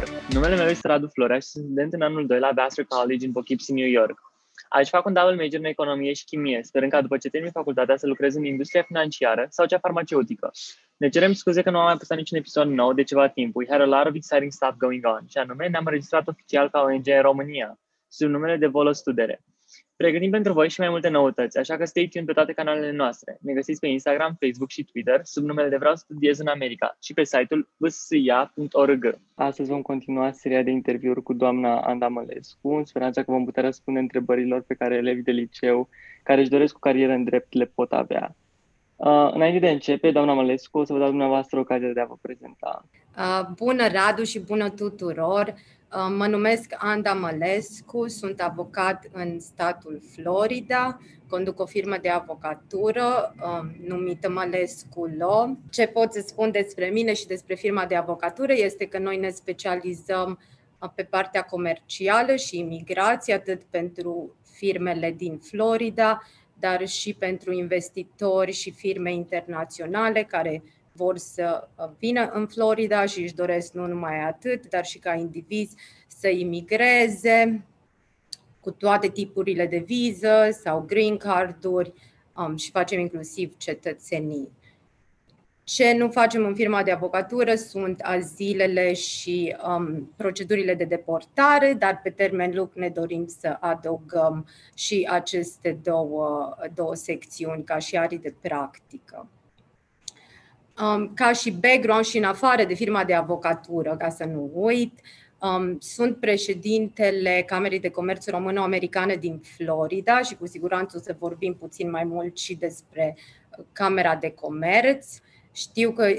Bună tuturor! Numele meu este Radu Florea și sunt student în anul 2 la Vassar College în Poughkeepsie, New York. Aici fac un double major în economie și chimie, sperând ca după ce termin facultatea să lucrez în industria financiară sau cea farmaceutică. Ne cerem scuze că nu am mai postat niciun episod nou de ceva timp. We had a lot of exciting stuff going on și anume ne-am înregistrat oficial ca ONG în România, sub numele de Volo Studere. Pregătim pentru voi și mai multe noutăți, așa că stay tuned pe toate canalele noastre. Ne găsiți pe Instagram, Facebook și Twitter sub numele de Vreau să studiez în America și pe site-ul vsia.org. Astăzi vom continua seria de interviuri cu doamna Anda Mălescu, în speranța că vom putea răspunde întrebărilor pe care elevii de liceu care își doresc o carieră în drept le pot avea. Uh, înainte de a începe, doamna Mălescu, o să vă dau dumneavoastră ocazia de a vă prezenta. Uh, bună, Radu, și bună tuturor! Uh, mă numesc Anda Mălescu, sunt avocat în statul Florida, conduc o firmă de avocatură um, numită Mălescu Law. Ce pot să spun despre mine și despre firma de avocatură este că noi ne specializăm uh, pe partea comercială și imigrație, atât pentru firmele din Florida, dar și pentru investitori și firme internaționale care vor să uh, vină în Florida și își doresc nu numai atât, dar și ca indivizi să imigreze cu toate tipurile de viză sau green card-uri um, și facem inclusiv cetățenii. Ce nu facem în firma de avocatură sunt azilele și um, procedurile de deportare, dar pe termen lung ne dorim să adăugăm și aceste două, două secțiuni ca și arii de practică um, ca și background și în afară de firma de avocatură, ca să nu uit, um, sunt președintele Camerei de Comerț Româno-Americane din Florida și cu siguranță o să vorbim puțin mai mult și despre Camera de Comerț. Știu că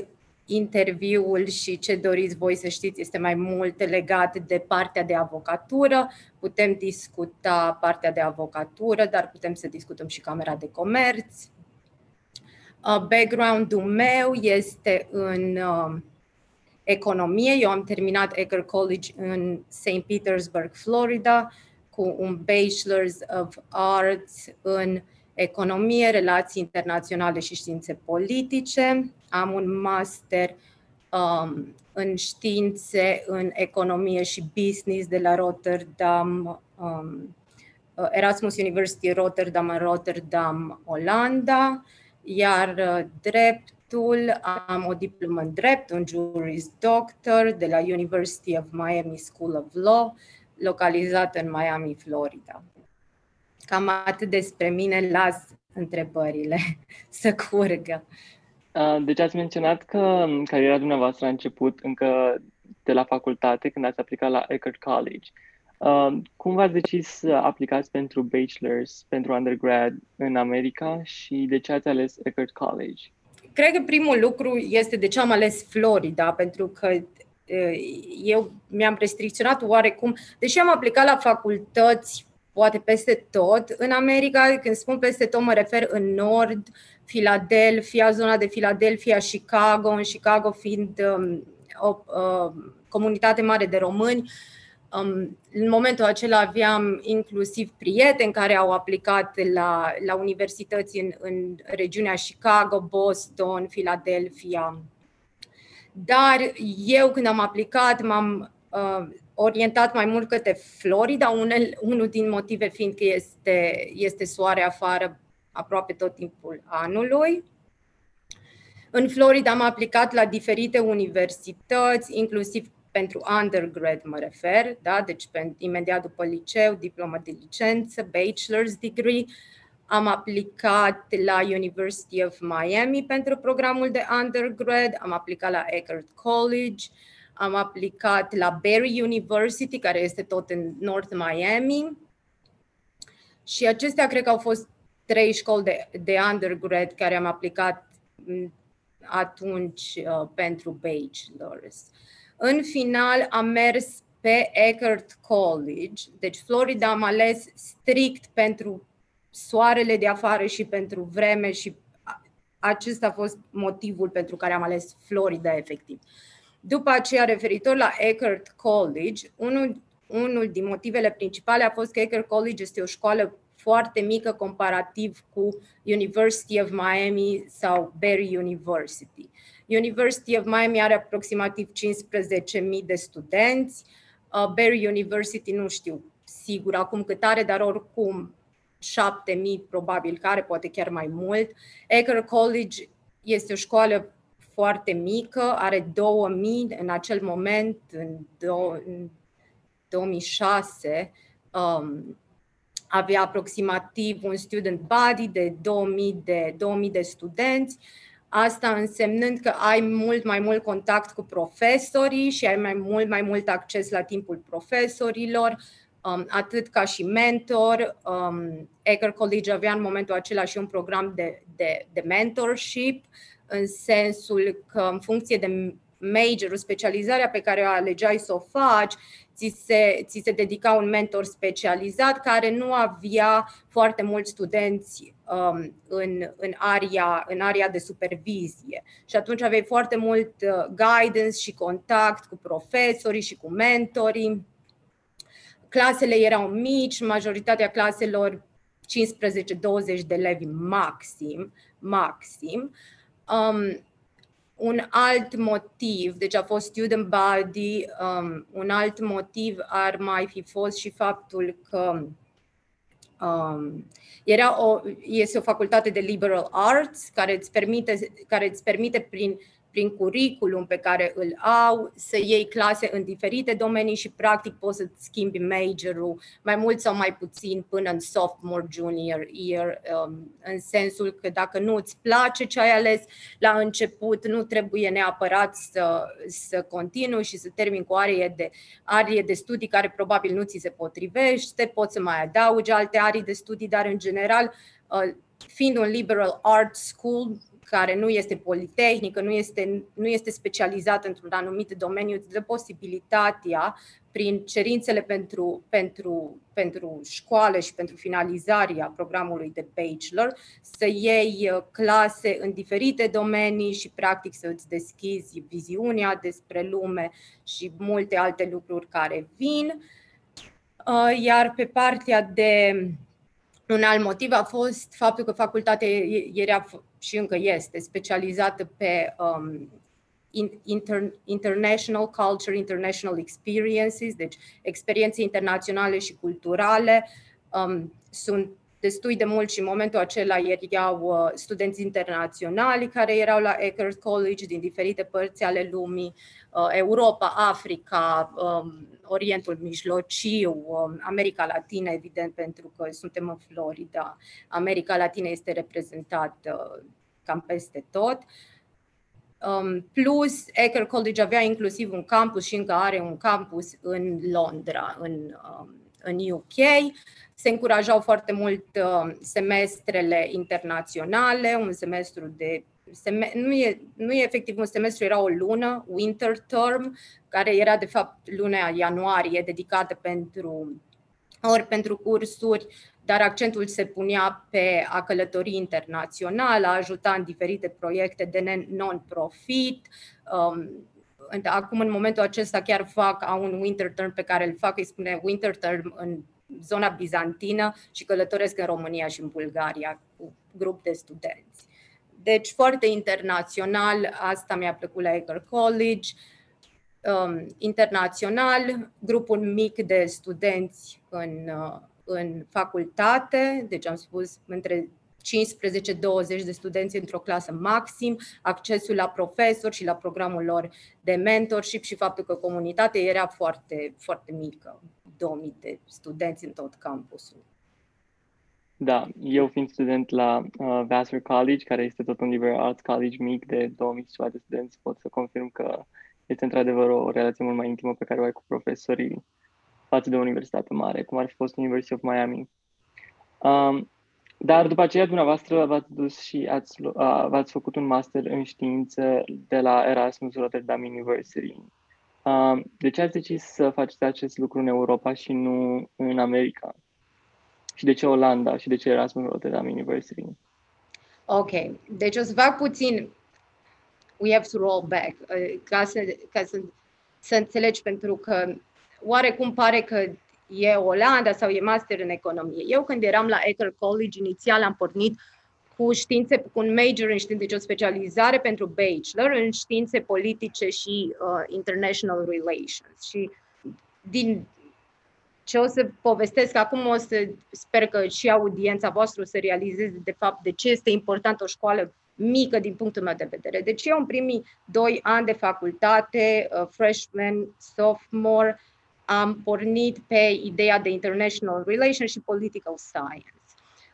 interviul și ce doriți voi să știți este mai mult legat de partea de avocatură. Putem discuta partea de avocatură, dar putem să discutăm și Camera de Comerț. Uh, background-ul meu este în uh, economie. Eu am terminat Ecker College în St. Petersburg, Florida, cu un Bachelor's of Arts în economie, relații internaționale și științe politice. Am un master um, în științe, în economie și business de la Rotterdam, um, Erasmus University Rotterdam în Rotterdam, Olanda iar uh, dreptul, am o diplomă în drept, un Juris Doctor de la University of Miami School of Law, localizată în Miami, Florida. Cam atât despre mine, las întrebările să curgă. Deci ați menționat că cariera dumneavoastră a început încă de la facultate, când ați aplicat la Eckerd College. Uh, cum v-ați decis să aplicați pentru bachelors, pentru undergrad în America și de ce ați ales Eckerd College? Cred că primul lucru este de ce am ales Florida, pentru că uh, eu mi-am restricționat oarecum, deși am aplicat la facultăți poate peste tot. În America, când spun peste tot, mă refer în nord, Philadelphia, zona de Philadelphia, Chicago, în Chicago fiind um, o uh, comunitate mare de români. Uh, Um, în momentul acela aveam inclusiv prieteni care au aplicat la, la universități în, în regiunea Chicago, Boston, Philadelphia. Dar eu când am aplicat m-am uh, orientat mai mult către Florida, unel, unul din motive fiind că este, este soare afară aproape tot timpul anului. În Florida am aplicat la diferite universități, inclusiv pentru undergrad mă refer, da? deci pentru, imediat după liceu, diplomă de licență, bachelor's degree, am aplicat la University of Miami pentru programul de undergrad, am aplicat la Eckerd College, am aplicat la Berry University, care este tot în North Miami. Și acestea cred că au fost trei școli de, de undergrad care am aplicat mm, atunci uh, pentru bachelors. În final am mers pe Eckerd College, deci Florida am ales strict pentru soarele de afară și pentru vreme și acesta a fost motivul pentru care am ales Florida efectiv. După aceea, referitor la Eckerd College, unul, unul din motivele principale a fost că Eckerd College este o școală foarte mică comparativ cu University of Miami sau Berry University. University of Miami are aproximativ 15.000 de studenți. Uh, Barry University nu știu sigur acum cât are, dar oricum 7.000 probabil care, poate chiar mai mult. Acre College este o școală foarte mică, are 2000 în acel moment, în, do- în 2006, um, avea aproximativ un student body de 2000 de, 2000 de studenți, asta însemnând că ai mult mai mult contact cu profesorii și ai mai mult mai mult acces la timpul profesorilor, um, atât ca și mentor. Um, Eger College avea în momentul acela și un program de, de, de mentorship, în sensul că în funcție de majorul, specializarea pe care o alegeai să o faci, ți se, ți se dedica un mentor specializat care nu avea foarte mulți studenți um, în, în, area, în area de supervizie. Și atunci aveai foarte mult uh, guidance și contact cu profesorii și cu mentorii. Clasele erau mici, majoritatea claselor 15-20 de elevi maxim, maxim. Um, un alt motiv, deci a fost student body, um, un alt motiv ar mai fi fost și faptul că um, era o, este o facultate de liberal arts care îți permite, care îți permite prin prin curriculum pe care îl au, să iei clase în diferite domenii și practic poți să-ți schimbi majorul mai mult sau mai puțin până în sophomore, junior year, um, în sensul că dacă nu îți place ce ai ales la început, nu trebuie neapărat să, să continui și să termin cu arie de, arie de studii care probabil nu ți se potrivește, poți să mai adaugi alte arii de studii, dar în general, uh, fiind un liberal arts school, care nu este politehnică, nu este, nu este specializată într-un anumit domeniu, îți dă posibilitatea, prin cerințele pentru, pentru, pentru școală și pentru finalizarea programului de bachelor, să iei uh, clase în diferite domenii și, practic, să îți deschizi viziunea despre lume și multe alte lucruri care vin. Uh, iar pe partea de un alt motiv a fost faptul că facultatea era și încă este specializată pe um, inter, international culture, international experiences, deci experiențe internaționale și culturale. Um, sunt destui de mult și în momentul acela erau uh, studenți internaționali care erau la Eckerd College din diferite părți ale lumii, uh, Europa, Africa, um, Orientul Mijlociu, um, America Latină, evident, pentru că suntem în Florida. America Latină este reprezentată cam peste tot. Um, plus, Ecker College avea inclusiv un campus și încă are un campus în Londra, în, um, în UK. Se încurajau foarte mult uh, semestrele internaționale, un semestru de Seme- nu, e, nu e efectiv un semestru, era o lună, winter term, care era de fapt luna ianuarie dedicată pentru ori pentru cursuri, dar accentul se punea pe a călători internațional, a ajuta în diferite proiecte de non-profit. Um, acum, în momentul acesta, chiar fac a un winter term pe care îl fac, îi spune winter term în zona bizantină și călătoresc în România și în Bulgaria cu grup de studenți. Deci foarte internațional, asta mi-a plăcut la Eger College. Um, internațional, grupul mic de studenți în, uh, în facultate, deci am spus între 15-20 de studenți într-o clasă maxim, accesul la profesori și la programul lor de mentorship și faptul că comunitatea era foarte, foarte mică, 2000 de studenți în tot campusul. Da, eu fiind student la uh, Vassar College, care este tot un liberal arts college mic de 2000 de studenți, pot să confirm că este într-adevăr o relație mult mai intimă pe care o ai cu profesorii față de o universitate mare, cum ar fi fost University of Miami. Um, dar după aceea dumneavoastră v-ați dus și ați, uh, v-ați făcut un master în știință de la Erasmus Rotterdam University. Um, de ce ați decis să faceți acest lucru în Europa și nu în America? Și de ce Olanda și de ce Erasmus Rotterdam University? Ok, deci o să fac puțin, we have to roll back, uh, ca să, ca să, să înțelegi, pentru că oarecum pare că e Olanda sau e master în economie. Eu când eram la Eker College, inițial am pornit cu cu științe, cu un major în științe, deci o specializare pentru bachelor în științe politice și uh, international relations. Și din ce o să povestesc acum, o să sper că și audiența voastră o să realizeze de fapt de ce este important o școală mică din punctul meu de vedere. Deci eu în primii doi ani de facultate, uh, freshman, sophomore, am pornit pe ideea de international relations și political science.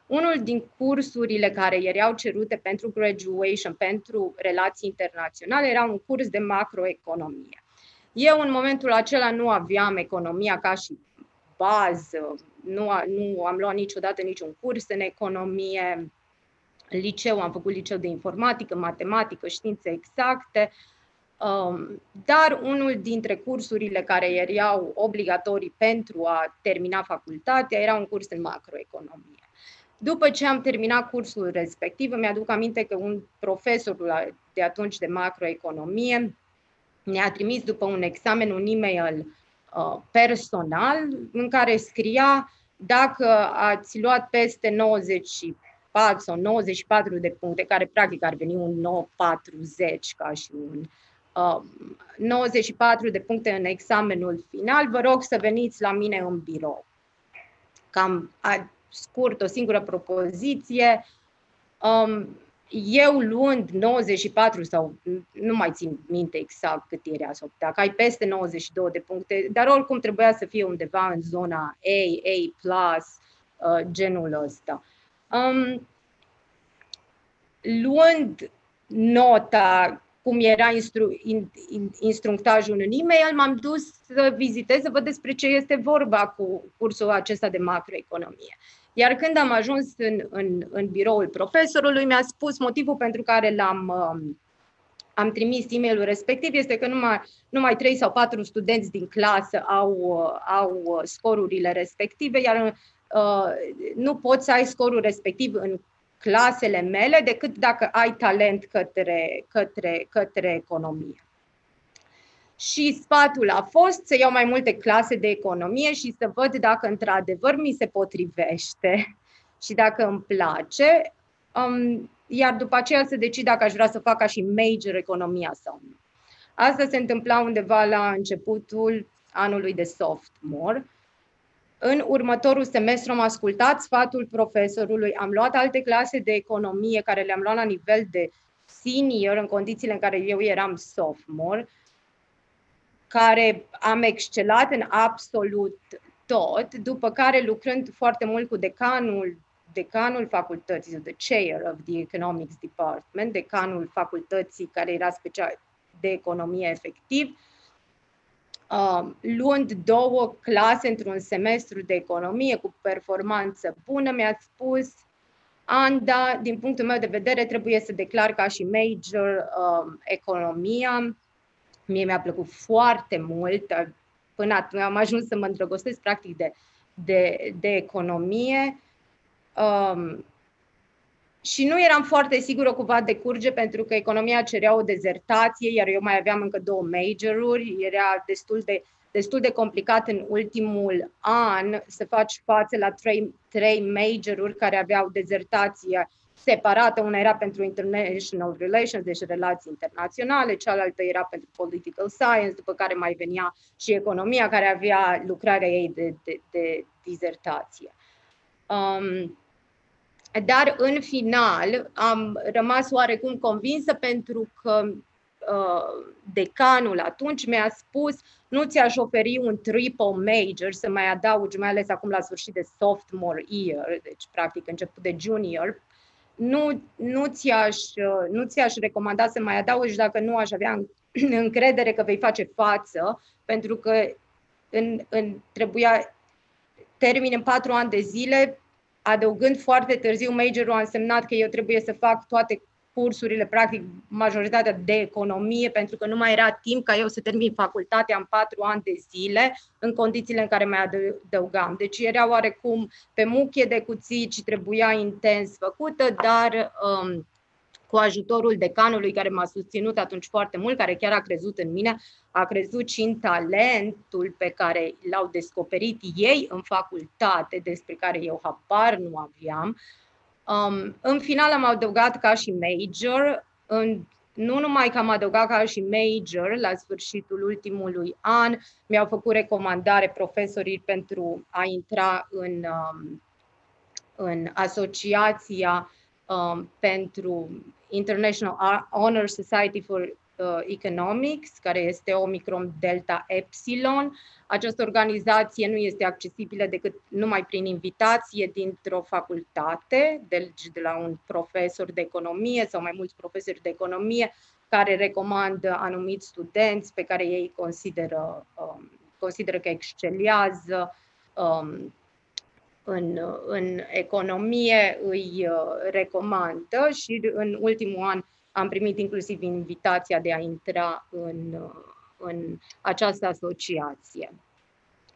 Unul din cursurile care erau cerute pentru graduation, pentru relații internaționale, era un curs de macroeconomie. Eu în momentul acela nu aveam economia ca și bază, nu, nu am luat niciodată niciun curs în economie, liceu, am făcut liceu de informatică, matematică, științe exacte, um, dar unul dintre cursurile care erau obligatorii pentru a termina facultatea era un curs în macroeconomie. După ce am terminat cursul respectiv, îmi aduc aminte că un profesor de atunci de macroeconomie ne-a trimis după un examen un e-mail uh, personal în care scria dacă ați luat peste 94 sau 94 de puncte, care practic ar veni un 940 ca și un uh, 94 de puncte în examenul final, vă rog să veniți la mine în birou. Cam a, scurt, o singură propoziție. Um, eu luând 94 sau nu mai țin minte exact cât era sau dacă ai peste 92 de puncte, dar oricum trebuia să fie undeva în zona A, A+, uh, genul ăsta. Um, luând nota cum era instru, in, in, instructajul în e-mail, m-am dus să vizitez, să văd despre ce este vorba cu cursul acesta de macroeconomie. Iar când am ajuns în, în, în biroul profesorului, mi-a spus motivul pentru care l-am um, am trimis e mail respectiv este că numai, numai 3 sau 4 studenți din clasă au, au scorurile respective, iar uh, nu poți să ai scorul respectiv în clasele mele decât dacă ai talent către, către, către economie. Și sfatul a fost să iau mai multe clase de economie și să văd dacă într-adevăr mi se potrivește și dacă îmi place, um, iar după aceea să decid dacă aș vrea să fac ca și major economia sau nu. Asta se întâmpla undeva la începutul anului de sophomore. În următorul semestru am ascultat sfatul profesorului, am luat alte clase de economie care le-am luat la nivel de senior în condițiile în care eu eram sophomore care am excelat în absolut tot, după care lucrând foarte mult cu decanul, decanul facultății, the chair of the economics department, decanul facultății care era special de economie efectiv, uh, luând două clase într-un semestru de economie cu performanță bună, mi-a spus. Anda, din punctul meu de vedere, trebuie să declar ca și major uh, economia, Mie mi-a plăcut foarte mult, până atunci am ajuns să mă îndrăgostesc practic de, de, de economie. Um, și nu eram foarte sigură cum va decurge pentru că economia cerea o dezertație, iar eu mai aveam încă două majoruri, era destul de, destul de complicat în ultimul an să faci față la trei, trei majoruri care aveau dezertație separată, una era pentru international relations, deci relații internaționale, cealaltă era pentru political science, după care mai venea și economia, care avea lucrarea ei de, de, de dizertație. Um, dar în final am rămas oarecum convinsă pentru că uh, decanul atunci mi-a spus nu ți-aș oferi un triple major să mai adaugi, mai ales acum la sfârșit de sophomore year, deci practic început de junior, nu, nu, ți-aș, nu ți-aș recomanda să mai adaugi dacă nu aș avea încredere că vei face față, pentru că în, în, trebuia termin în patru ani de zile, adăugând foarte târziu majorul a însemnat că eu trebuie să fac toate cursurile, practic majoritatea de economie, pentru că nu mai era timp ca eu să termin facultatea în patru ani de zile, în condițiile în care mai adăugam. Deci era oarecum pe muchie de cuțit și trebuia intens făcută, dar um, cu ajutorul decanului care m-a susținut atunci foarte mult, care chiar a crezut în mine, a crezut și în talentul pe care l-au descoperit ei în facultate, despre care eu habar nu aveam, Um, în final am adăugat ca și major, în, nu numai că am adăugat ca și major la sfârșitul ultimului an, mi-au făcut recomandare profesorii pentru a intra în, um, în asociația um, pentru International Honor Society for uh, Economics, care este Omicron Delta Epsilon. Această organizație nu este accesibilă decât numai prin invitație dintr-o facultate, deci de la un profesor de economie sau mai mulți profesori de economie care recomandă anumiți studenți pe care ei consideră, um, consideră că exceliază um, în, în economie, îi uh, recomandă și în ultimul an am primit inclusiv invitația de a intra în, în această asociație.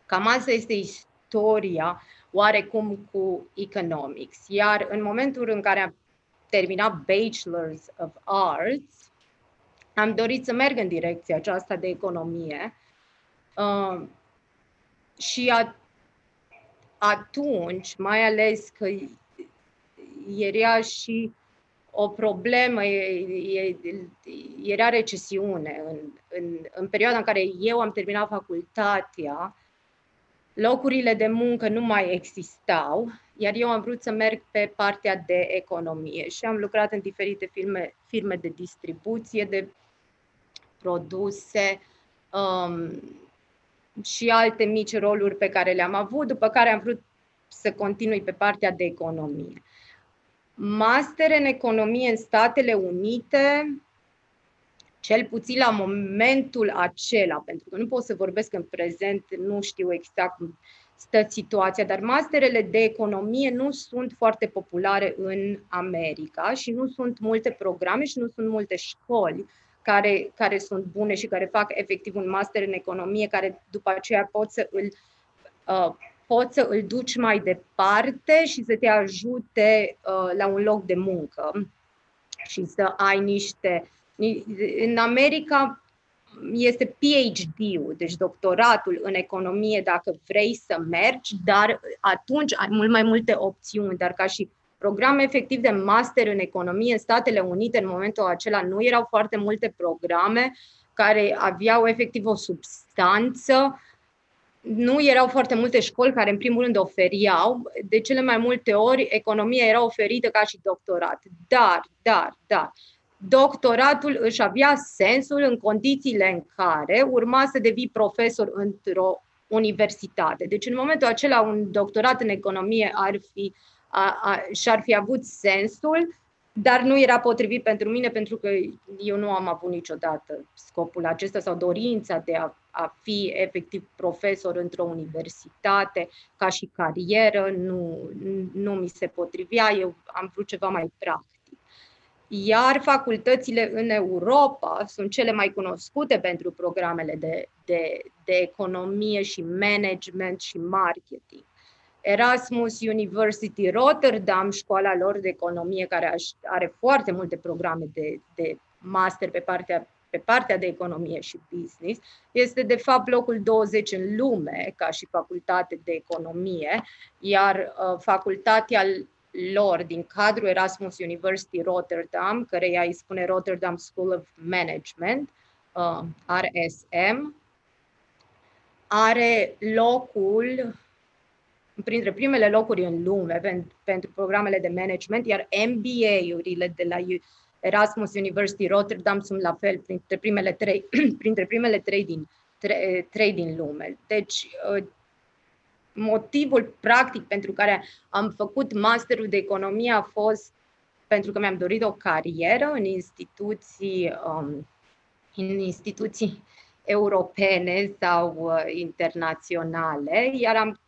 Cam asta este istoria oarecum cu economics. Iar în momentul în care am terminat Bachelor's of Arts, am dorit să merg în direcția aceasta de economie uh, și a, atunci, mai ales că era și o problemă, era recesiune. În, în, în perioada în care eu am terminat facultatea, locurile de muncă nu mai existau, iar eu am vrut să merg pe partea de economie și am lucrat în diferite firme, firme de distribuție de produse um, și alte mici roluri pe care le-am avut, după care am vrut să continui pe partea de economie. Master în economie în Statele Unite, cel puțin la momentul acela, pentru că nu pot să vorbesc în prezent, nu știu exact cum stă situația, dar masterele de economie nu sunt foarte populare în America și nu sunt multe programe și nu sunt multe școli care, care sunt bune și care fac efectiv un master în economie, care după aceea pot să îl uh, poți să îl duci mai departe și să te ajute uh, la un loc de muncă și să ai niște. În America este PhD-ul, deci doctoratul în economie dacă vrei să mergi, dar atunci ai mult mai multe opțiuni, dar ca și program efectiv de master în economie în Statele Unite, în momentul acela nu erau foarte multe programe care aveau efectiv o substanță nu erau foarte multe școli care, în primul rând, oferiau. De cele mai multe ori, economia era oferită ca și doctorat. Dar, dar, dar, doctoratul își avea sensul în condițiile în care urma să devii profesor într-o universitate. Deci, în momentul acela, un doctorat în economie ar fi, a, a, și-ar fi avut sensul dar nu era potrivit pentru mine pentru că eu nu am avut niciodată scopul acesta sau dorința de a, a fi efectiv profesor într-o universitate ca și carieră, nu, nu mi se potrivea, eu am vrut ceva mai practic. Iar facultățile în Europa sunt cele mai cunoscute pentru programele de, de, de economie și management și marketing. Erasmus University Rotterdam, școala lor de economie, care are foarte multe programe de, de master pe partea, pe partea de economie și business, este de fapt locul 20 în lume ca și facultate de economie, iar uh, facultatea lor din cadrul Erasmus University Rotterdam, care ea îi spune Rotterdam School of Management, uh, RSM, are locul printre primele locuri în lume pentru, pentru programele de management, iar MBA-urile de la Erasmus University Rotterdam sunt la fel printre primele trei, printre primele trei din, tre, trei din lume. Deci, uh, motivul practic pentru care am făcut masterul de economie a fost pentru că mi-am dorit o carieră în instituții, um, în instituții europene sau uh, internaționale, iar am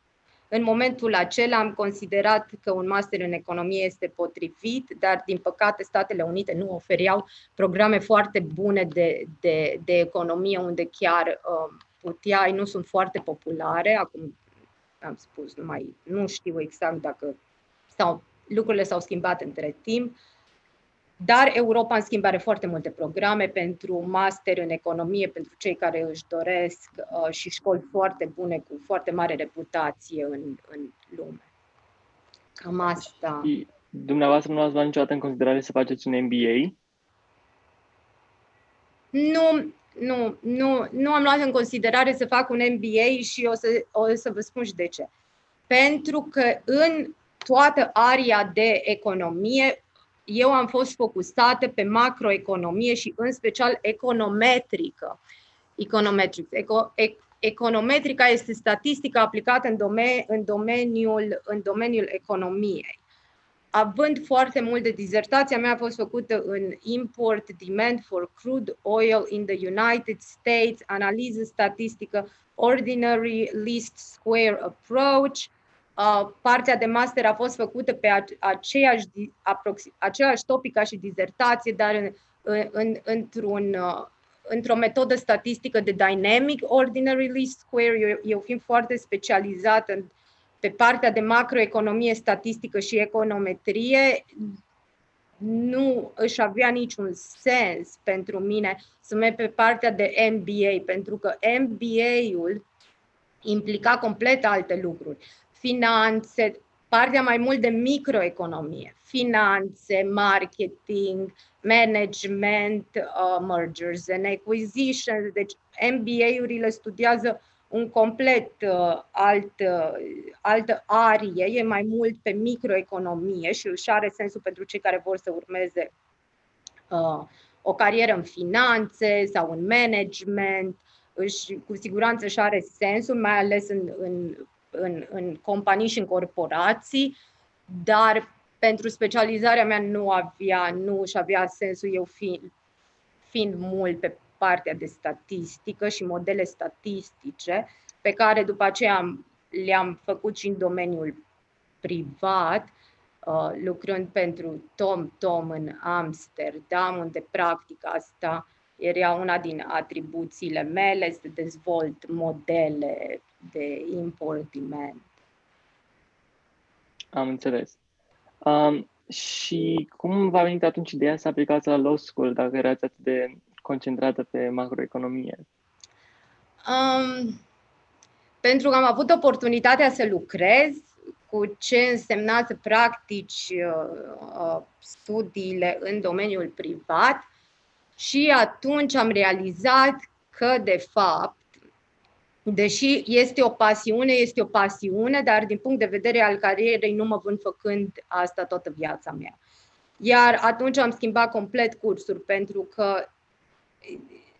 în momentul acela am considerat că un master în economie este potrivit, dar din păcate Statele Unite nu ofereau programe foarte bune de, de, de economie unde chiar uh, puteai, nu sunt foarte populare, acum am spus, nu, mai, nu știu exact dacă sau lucrurile s-au schimbat între timp, uh, dar Europa, în schimb, are foarte multe programe pentru master în economie, pentru cei care își doresc uh, și școli foarte bune, cu foarte mare reputație în, în lume. Cam asta. Și dumneavoastră nu ați luat niciodată în considerare să faceți un MBA? Nu, nu, nu, nu am luat în considerare să fac un MBA și o să, o să vă spun și de ce. Pentru că în toată aria de economie, eu am fost focusată pe macroeconomie și în special econometrică. Econometrics. Eco, ec, econometrica este statistica aplicată în, domen, în, domeniul, în domeniul economiei. Având foarte mult de dizertația mea a fost făcută în import demand for crude oil in the United States, analiză statistică, ordinary least square approach, Uh, partea de master a fost făcută pe aceeași, aceeași topic ca și dizertație, dar în, în, într-un, uh, într-o metodă statistică de dynamic ordinary least square, eu, eu fiind foarte specializată în, pe partea de macroeconomie statistică și econometrie, nu își avea niciun sens pentru mine să merg pe partea de MBA, pentru că MBA-ul implica complet alte lucruri finanțe, partea mai mult de microeconomie, finanțe, marketing, management, uh, mergers and acquisitions. Deci MBA-urile studiază un complet uh, alt, uh, altă arie, e mai mult pe microeconomie și își are sensul pentru cei care vor să urmeze uh, o carieră în finanțe sau în management, își, cu siguranță își are sensul, mai ales în, în în, în companii și în corporații, dar pentru specializarea mea nu avea, nu își avea sensul eu fiind, fiind mult pe partea de statistică și modele statistice, pe care după aceea le-am făcut și în domeniul privat, uh, lucrând pentru Tom Tom în Amsterdam, unde practic asta era una din atribuțiile mele, să dezvolt modele de import-demand. Am înțeles. Um, și cum v-a venit atunci ideea să aplicați la law school dacă erați atât de concentrată pe macroeconomie? Um, pentru că am avut oportunitatea să lucrez cu ce însemna să practici uh, uh, studiile în domeniul privat și atunci am realizat că, de fapt, deși este o pasiune, este o pasiune, dar din punct de vedere al carierei nu mă vând făcând asta toată viața mea. Iar atunci am schimbat complet cursul, pentru că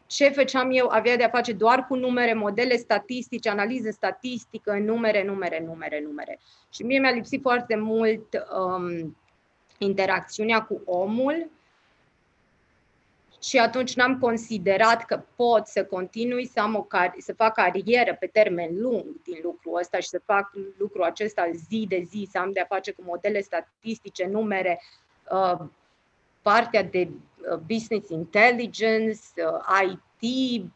ce făceam eu avea de a face doar cu numere, modele statistice, analiză statistică, numere, numere, numere, numere. Și mie mi-a lipsit foarte mult um, interacțiunea cu omul și atunci n-am considerat că pot să continui să, am o car- să fac carieră pe termen lung din lucrul ăsta și să fac lucrul acesta zi de zi, să am de-a face cu modele statistice, numere, uh, partea de uh, business intelligence, uh, IT, uh,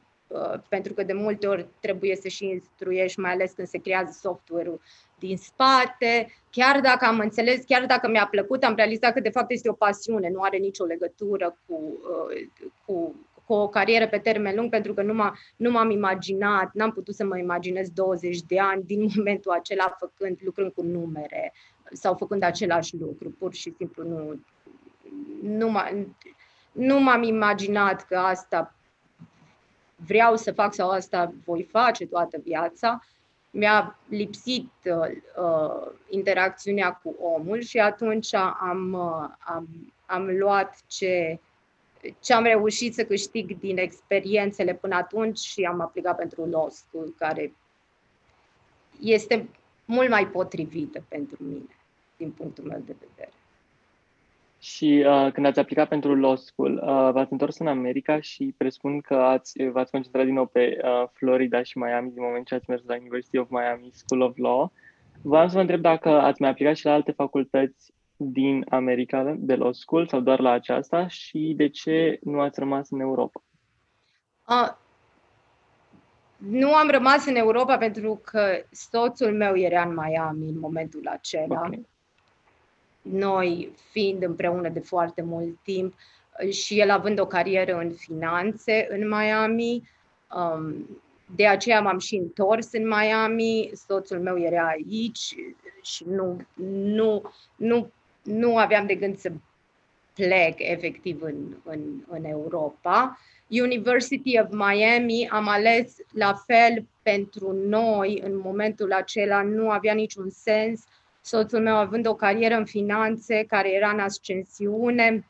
pentru că de multe ori trebuie să și instruiești, mai ales când se creează software-ul din spate, chiar dacă am înțeles, chiar dacă mi-a plăcut, am realizat că de fapt este o pasiune, nu are nicio legătură cu, uh, cu, cu o carieră pe termen lung, pentru că nu, m-a, nu m-am imaginat, n-am putut să mă imaginez 20 de ani din momentul acela făcând, lucrând cu numere sau făcând același lucru, pur și simplu nu, nu, m nu m-am imaginat că asta vreau să fac sau asta voi face toată viața mi-a lipsit uh, uh, interacțiunea cu omul și atunci am, uh, am, am luat ce, ce am reușit să câștig din experiențele până atunci și am aplicat pentru law school, care este mult mai potrivită pentru mine, din punctul meu de vedere. Și uh, când ați aplicat pentru law school, uh, v-ați întors în America și presupun că ați, v-ați concentrat din nou pe uh, Florida și Miami din moment ce ați mers la University of Miami School of Law. Vreau să vă întreb dacă ați mai aplicat și la alte facultăți din America de law school sau doar la aceasta și de ce nu ați rămas în Europa? Uh, nu am rămas în Europa pentru că soțul meu era în Miami în momentul acela. Okay noi fiind împreună de foarte mult timp și el având o carieră în finanțe în Miami, um, de aceea m-am și întors în Miami, soțul meu era aici și nu, nu, nu, nu aveam de gând să plec efectiv în, în, în Europa. University of Miami am ales la fel pentru noi în momentul acela, nu avea niciun sens. Soțul meu având o carieră în finanțe care era în ascensiune,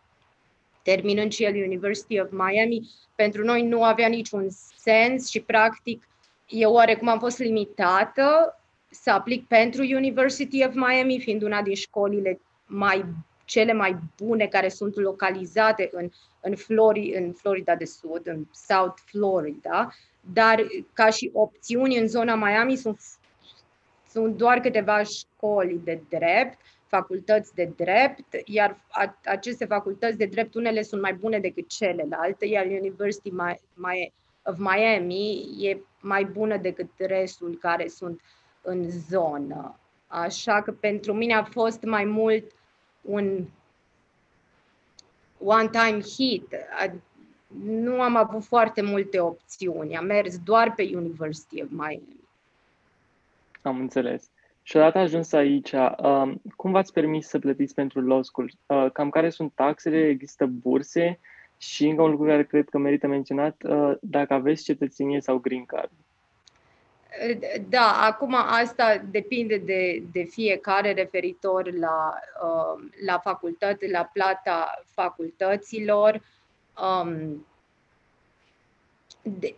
terminând și el University of Miami, pentru noi nu avea niciun sens și practic eu oarecum am fost limitată să aplic pentru University of Miami, fiind una din școlile mai cele mai bune care sunt localizate în, în, Flori, în Florida de Sud, în South Florida, dar ca și opțiuni în zona Miami sunt, sunt doar câteva școli de drept, facultăți de drept, iar aceste facultăți de drept, unele sunt mai bune decât celelalte, iar University of Miami e mai bună decât restul care sunt în zonă. Așa că pentru mine a fost mai mult un one-time hit. Nu am avut foarte multe opțiuni. Am mers doar pe University of Miami. Am înțeles. Și odată ajuns aici, uh, cum v-ați permis să plătiți pentru law school? Uh, cam care sunt taxele? Există burse? Și încă un lucru care cred că merită menționat, uh, dacă aveți cetățenie sau green card. Da, acum asta depinde de, de fiecare referitor la, uh, la facultate, la plata facultăților. Um, de,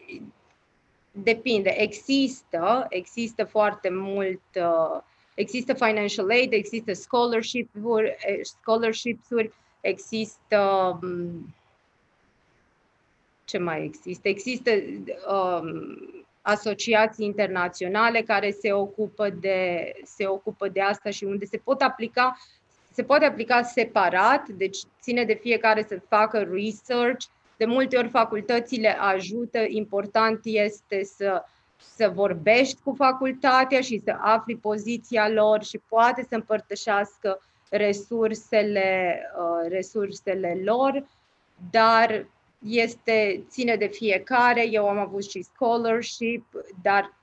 depinde. Există, există foarte mult, uh, există financial aid, există scholarship-uri, eh, scholarships-uri există um, ce mai există? Există um, asociații internaționale care se ocupă de, se ocupă de asta și unde se pot aplica se poate aplica separat, deci ține de fiecare să facă research. De multe ori facultățile ajută, important este să, să vorbești cu facultatea și să afli poziția lor și poate să împărtășească resursele, uh, resursele lor, dar este, ține de fiecare, eu am avut și scholarship, dar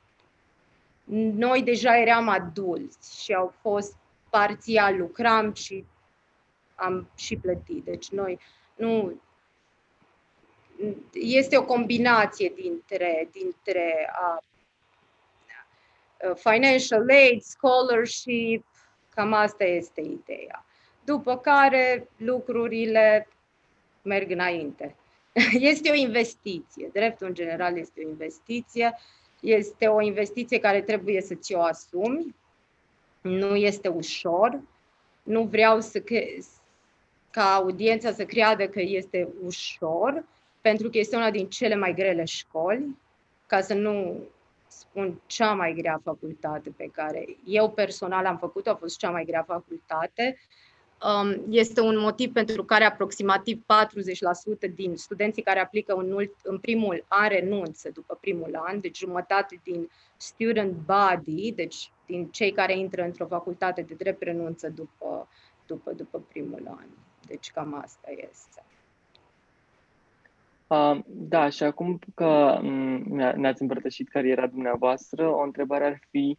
noi deja eram adulți și au fost parțial lucram și am și plătit. Deci noi nu este o combinație dintre, dintre uh, financial aid, scholarship, cam asta este ideea. După care lucrurile merg înainte. Este o investiție. Dreptul în general este o investiție. Este o investiție care trebuie să ți-o asumi. Nu este ușor. Nu vreau să ca audiența să creadă că este ușor, pentru că este una din cele mai grele școli, ca să nu spun cea mai grea facultate pe care eu personal am făcut-o, a fost cea mai grea facultate. Um, este un motiv pentru care aproximativ 40% din studenții care aplică în, în primul an renunță după primul an, deci jumătate din student body, deci din cei care intră într-o facultate de drept renunță după, după, după primul an. Deci cam asta este. Uh, da, și acum că ne-ați împărtășit cariera dumneavoastră, o întrebare ar fi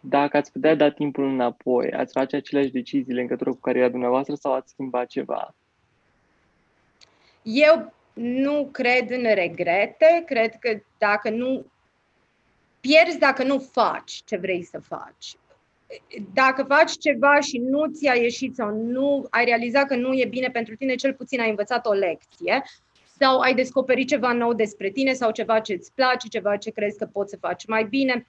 dacă ați putea da timpul înapoi, ați face aceleași decizii în legătură cu cariera dumneavoastră sau ați schimba ceva? Eu nu cred în regrete, cred că dacă nu pierzi dacă nu faci ce vrei să faci. Dacă faci ceva și nu ți-a ieșit sau nu ai realizat că nu e bine pentru tine, cel puțin ai învățat o lecție sau ai descoperit ceva nou despre tine sau ceva ce îți place, ceva ce crezi că poți să faci mai bine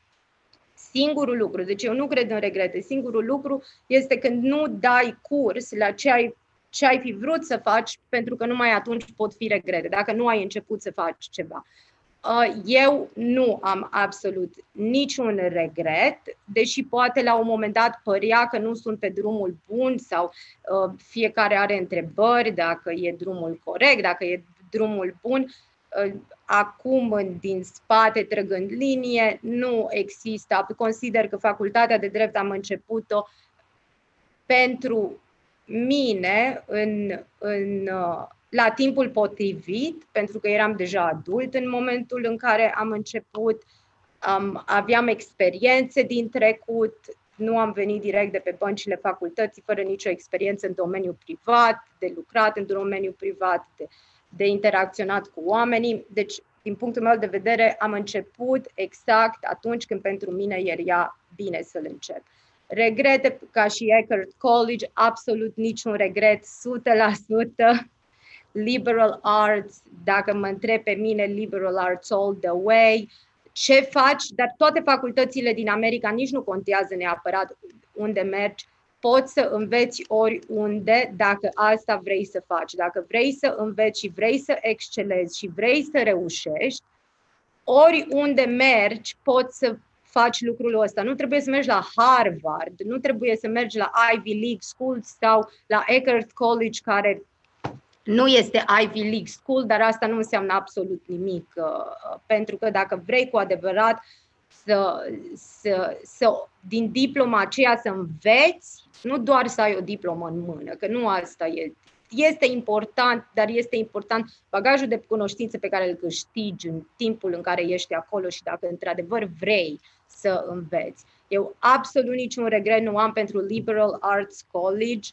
Singurul lucru, deci eu nu cred în regrete, singurul lucru este când nu dai curs la ce ai, ce ai fi vrut să faci, pentru că numai atunci pot fi regrete, dacă nu ai început să faci ceva. Uh, eu nu am absolut niciun regret, deși poate la un moment dat părea că nu sunt pe drumul bun sau uh, fiecare are întrebări dacă e drumul corect, dacă e drumul bun acum din spate trăgând linie, nu există. Consider că facultatea de drept am început-o pentru mine în, în, la timpul potrivit, pentru că eram deja adult în momentul în care am început, um, aveam experiențe din trecut, nu am venit direct de pe băncile facultății, fără nicio experiență în domeniul privat, de lucrat în domeniul privat, de, de interacționat cu oamenii. Deci, din punctul meu de vedere, am început exact atunci când pentru mine era bine să-l încep. Regrete ca și Eckert College, absolut niciun regret, 100%. Liberal arts, dacă mă întreb pe mine, liberal arts all the way. Ce faci? Dar toate facultățile din America nici nu contează neapărat unde mergi. Poți să înveți oriunde dacă asta vrei să faci. Dacă vrei să înveți și vrei să excelezi și vrei să reușești, oriunde mergi, poți să faci lucrul ăsta. Nu trebuie să mergi la Harvard, nu trebuie să mergi la Ivy League School sau la Eckerd College, care nu este Ivy League School, dar asta nu înseamnă absolut nimic, uh, pentru că dacă vrei cu adevărat să, să, să din diploma aceea să înveți, nu doar să ai o diplomă în mână, că nu asta e. Este important, dar este important bagajul de cunoștințe pe care îl câștigi în timpul în care ești acolo și dacă într-adevăr vrei să înveți. Eu absolut niciun regret nu am pentru Liberal Arts College.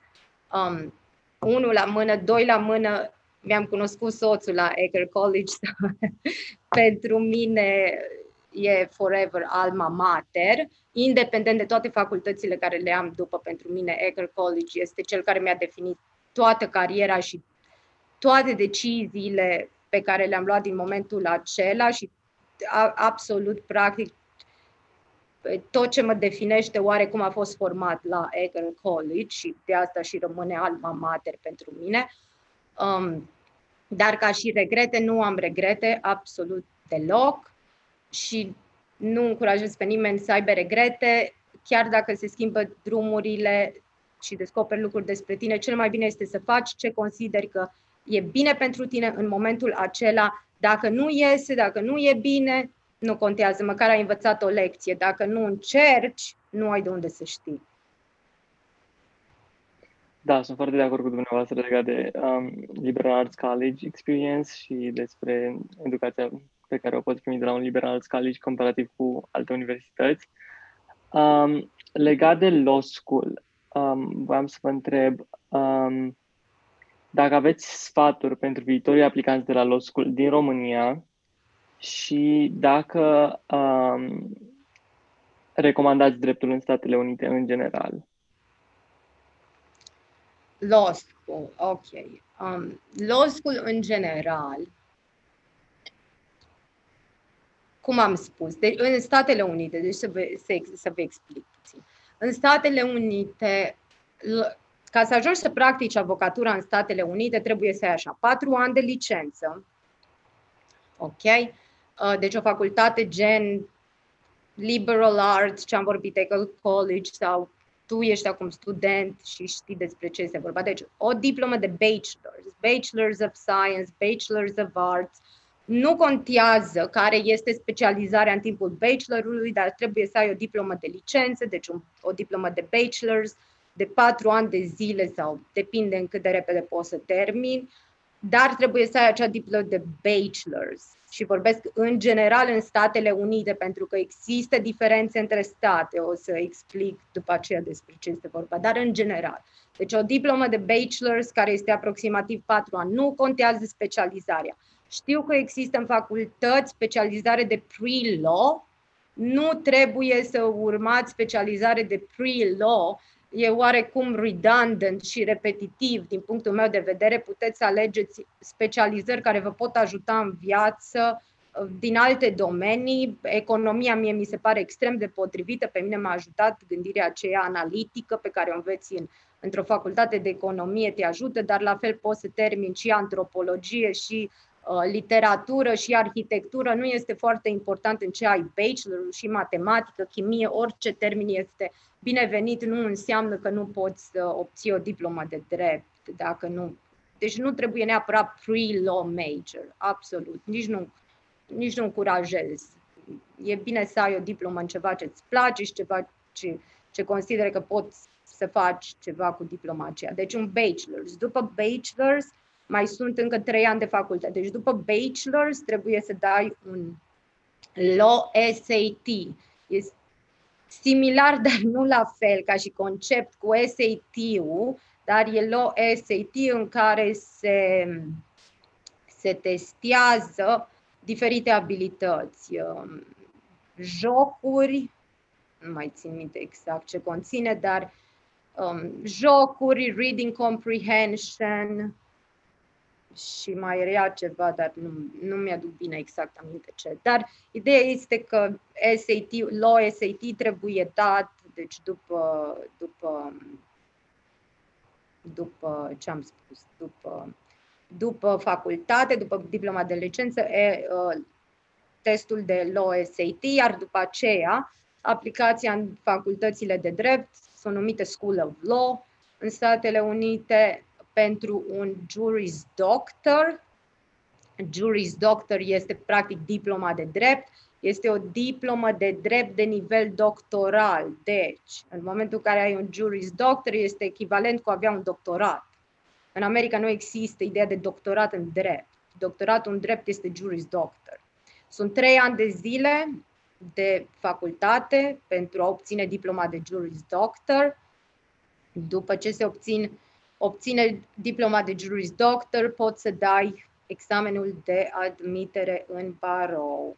Um, unul la mână, doi la mână, mi-am cunoscut soțul la Ecker College. pentru mine e forever alma mater, independent de toate facultățile care le am după pentru mine, Ecker College este cel care mi-a definit toată cariera și toate deciziile pe care le-am luat din momentul acela și a, absolut practic tot ce mă definește oarecum a fost format la Eger College și de asta și rămâne alma mater pentru mine. Um, dar ca și regrete, nu am regrete absolut deloc și nu încurajez pe nimeni să aibă regrete, chiar dacă se schimbă drumurile și descoperi lucruri despre tine, cel mai bine este să faci ce consideri că e bine pentru tine în momentul acela. Dacă nu iese, dacă nu e bine, nu contează, măcar ai învățat o lecție. Dacă nu încerci, nu ai de unde să știi. Da, sunt foarte de acord cu dumneavoastră legat de um, Liberal Arts College Experience și despre educația pe care o poți primi de la un Liberal Arts College comparativ cu alte universități. Um, legat de Law School, um, voiam să vă întreb um, dacă aveți sfaturi pentru viitorii aplicanți de la Law School din România și dacă um, recomandați dreptul în Statele Unite în general. Law school, ok. Um, law school în general, cum am spus, de, în Statele Unite, deci să vă, să, să vă explic puțin. În Statele Unite, ca să ajungi să practici avocatura în Statele Unite, trebuie să ai așa patru ani de licență, ok? Uh, deci o facultate gen liberal arts, ce am vorbit, Eagle College sau tu ești acum student și știi despre ce este vorba. Deci o diplomă de bachelor's, bachelor's of science, bachelor's of arts, nu contează care este specializarea în timpul bachelorului, dar trebuie să ai o diplomă de licență, deci un, o diplomă de bachelor's de patru ani de zile sau depinde în cât de repede poți să termini, dar trebuie să ai acea diplomă de bachelor's și vorbesc în general în Statele Unite, pentru că există diferențe între state, o să explic după aceea despre ce este vorba, dar în general. Deci o diplomă de bachelor's care este aproximativ 4 ani, nu contează specializarea. Știu că există în facultăți specializare de pre-law, nu trebuie să urmați specializare de pre-law, e oarecum redundant și repetitiv din punctul meu de vedere. Puteți să alegeți specializări care vă pot ajuta în viață uh, din alte domenii. Economia mie mi se pare extrem de potrivită. Pe mine m-a ajutat gândirea aceea analitică pe care o înveți în, într-o facultate de economie, te ajută, dar la fel poți să termini și antropologie și uh, literatură și arhitectură. Nu este foarte important în ce ai bachelor și matematică, chimie, orice termen este binevenit nu înseamnă că nu poți să obții o diplomă de drept, dacă nu. Deci nu trebuie neapărat pre-law major, absolut. Nici nu, nici nu încurajez. E bine să ai o diplomă în ceva ce îți place și ceva ce, ce consider că poți să faci ceva cu diploma aceea. Deci un bachelor's. După bachelor's mai sunt încă trei ani de facultate. Deci după bachelor's trebuie să dai un law SAT. Este similar, dar nu la fel ca și concept cu SAT-ul, dar e lo SAT în care se, se testează diferite abilități, um, jocuri, nu mai țin minte exact ce conține, dar um, jocuri, reading comprehension și mai era ceva, dar nu, nu mi-aduc bine exact aminte ce. Dar ideea este că SAT, law SAT trebuie dat, deci după, după, după ce am spus, după, după facultate, după diploma de licență, e, uh, testul de law SAT, iar după aceea aplicația în facultățile de drept sunt numite School of Law în Statele Unite pentru un Juris Doctor. Juris Doctor este practic diploma de drept, este o diplomă de drept de nivel doctoral. Deci, în momentul în care ai un Juris Doctor, este echivalent cu a avea un doctorat. În America nu există ideea de doctorat în drept. Doctoratul în drept este Juris Doctor. Sunt trei ani de zile de facultate pentru a obține diploma de Juris Doctor. După ce se obțin, obține diploma de Juris Doctor, poți să dai examenul de admitere în barou.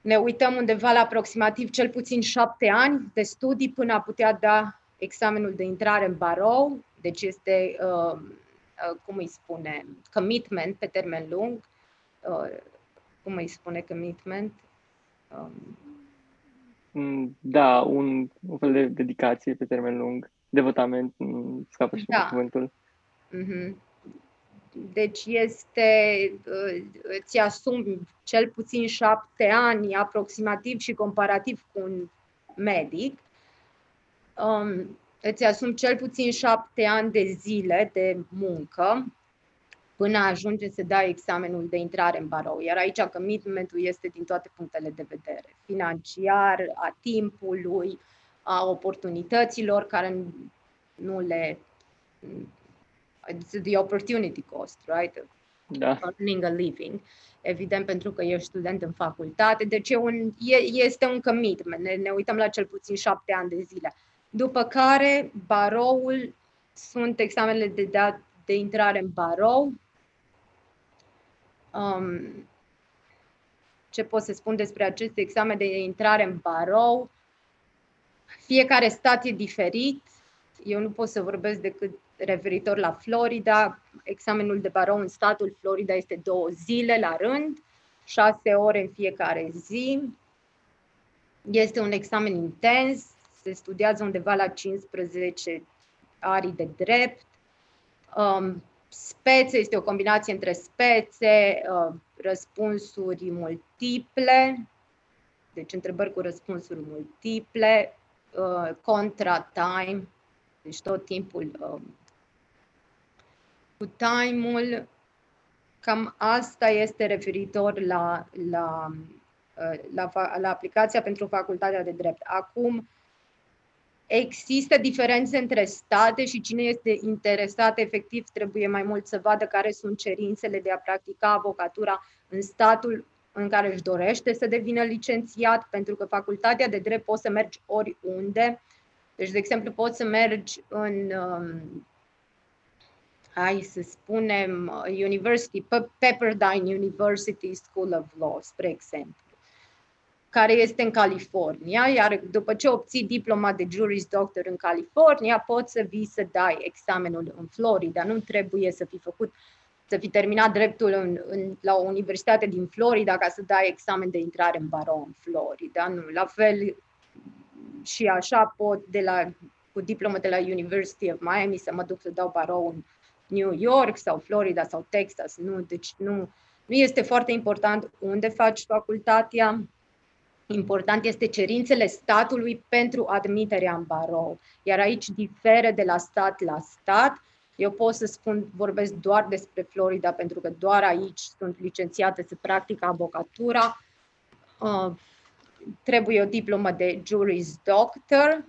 Ne uităm undeva la aproximativ cel puțin șapte ani de studii până a putea da examenul de intrare în barou, deci este, uh, uh, cum îi spune, commitment pe termen lung, uh, cum îi spune commitment, Um... Da, un, un fel de dedicație pe termen lung, devotament, scapă și da. cuvântul. Mm-hmm. Deci este, uh, îți asumi cel puțin șapte ani aproximativ și comparativ cu un medic, um, îți asumi cel puțin șapte ani de zile de muncă până ajunge să dai examenul de intrare în barou. Iar aici commitmentul este din toate punctele de vedere. Financiar, a timpului, a oportunităților care nu le... It's the opportunity cost, right? Da. Earning a living. Evident, pentru că ești student în facultate. Deci e un, e, este un commitment. Ne, ne uităm la cel puțin șapte ani de zile. După care, baroul sunt examenele de dat de intrare în barou, um, ce pot să spun despre acest examen de intrare în barou. Fiecare stat e diferit. Eu nu pot să vorbesc decât referitor la Florida. Examenul de barou în statul Florida este două zile la rând, șase ore în fiecare zi. Este un examen intens, se studiază undeva la 15 arii de drept. Um, spețe, este o combinație între spețe, uh, răspunsuri multiple, deci întrebări cu răspunsuri multiple, uh, contra time, deci tot timpul um, cu time-ul. Cam asta este referitor la, la, uh, la, la aplicația pentru facultatea de drept. Acum, Există diferențe între state și cine este interesat efectiv trebuie mai mult să vadă care sunt cerințele de a practica avocatura în statul în care își dorește să devină licențiat, pentru că facultatea de drept poți să mergi oriunde. Deci, de exemplu, poți să mergi în, um, hai să spunem, University, Pepperdine University School of Law, spre exemplu care este în California, iar după ce obții diploma de Juris Doctor în California, poți să vii să dai examenul în Florida. Nu trebuie să fi făcut, să fi terminat dreptul în, în, la o universitate din Florida ca să dai examen de intrare în barou în Florida. Nu, la fel și așa pot de la, cu diplomă de la University of Miami să mă duc să dau barou în New York sau Florida sau Texas. Nu, deci nu, nu este foarte important unde faci facultatea, Important este cerințele statului pentru admiterea în barou. Iar aici diferă de la stat la stat. Eu pot să spun, vorbesc doar despre Florida, pentru că doar aici sunt licențiate să practică avocatura. Uh, trebuie o diplomă de Juris Doctor.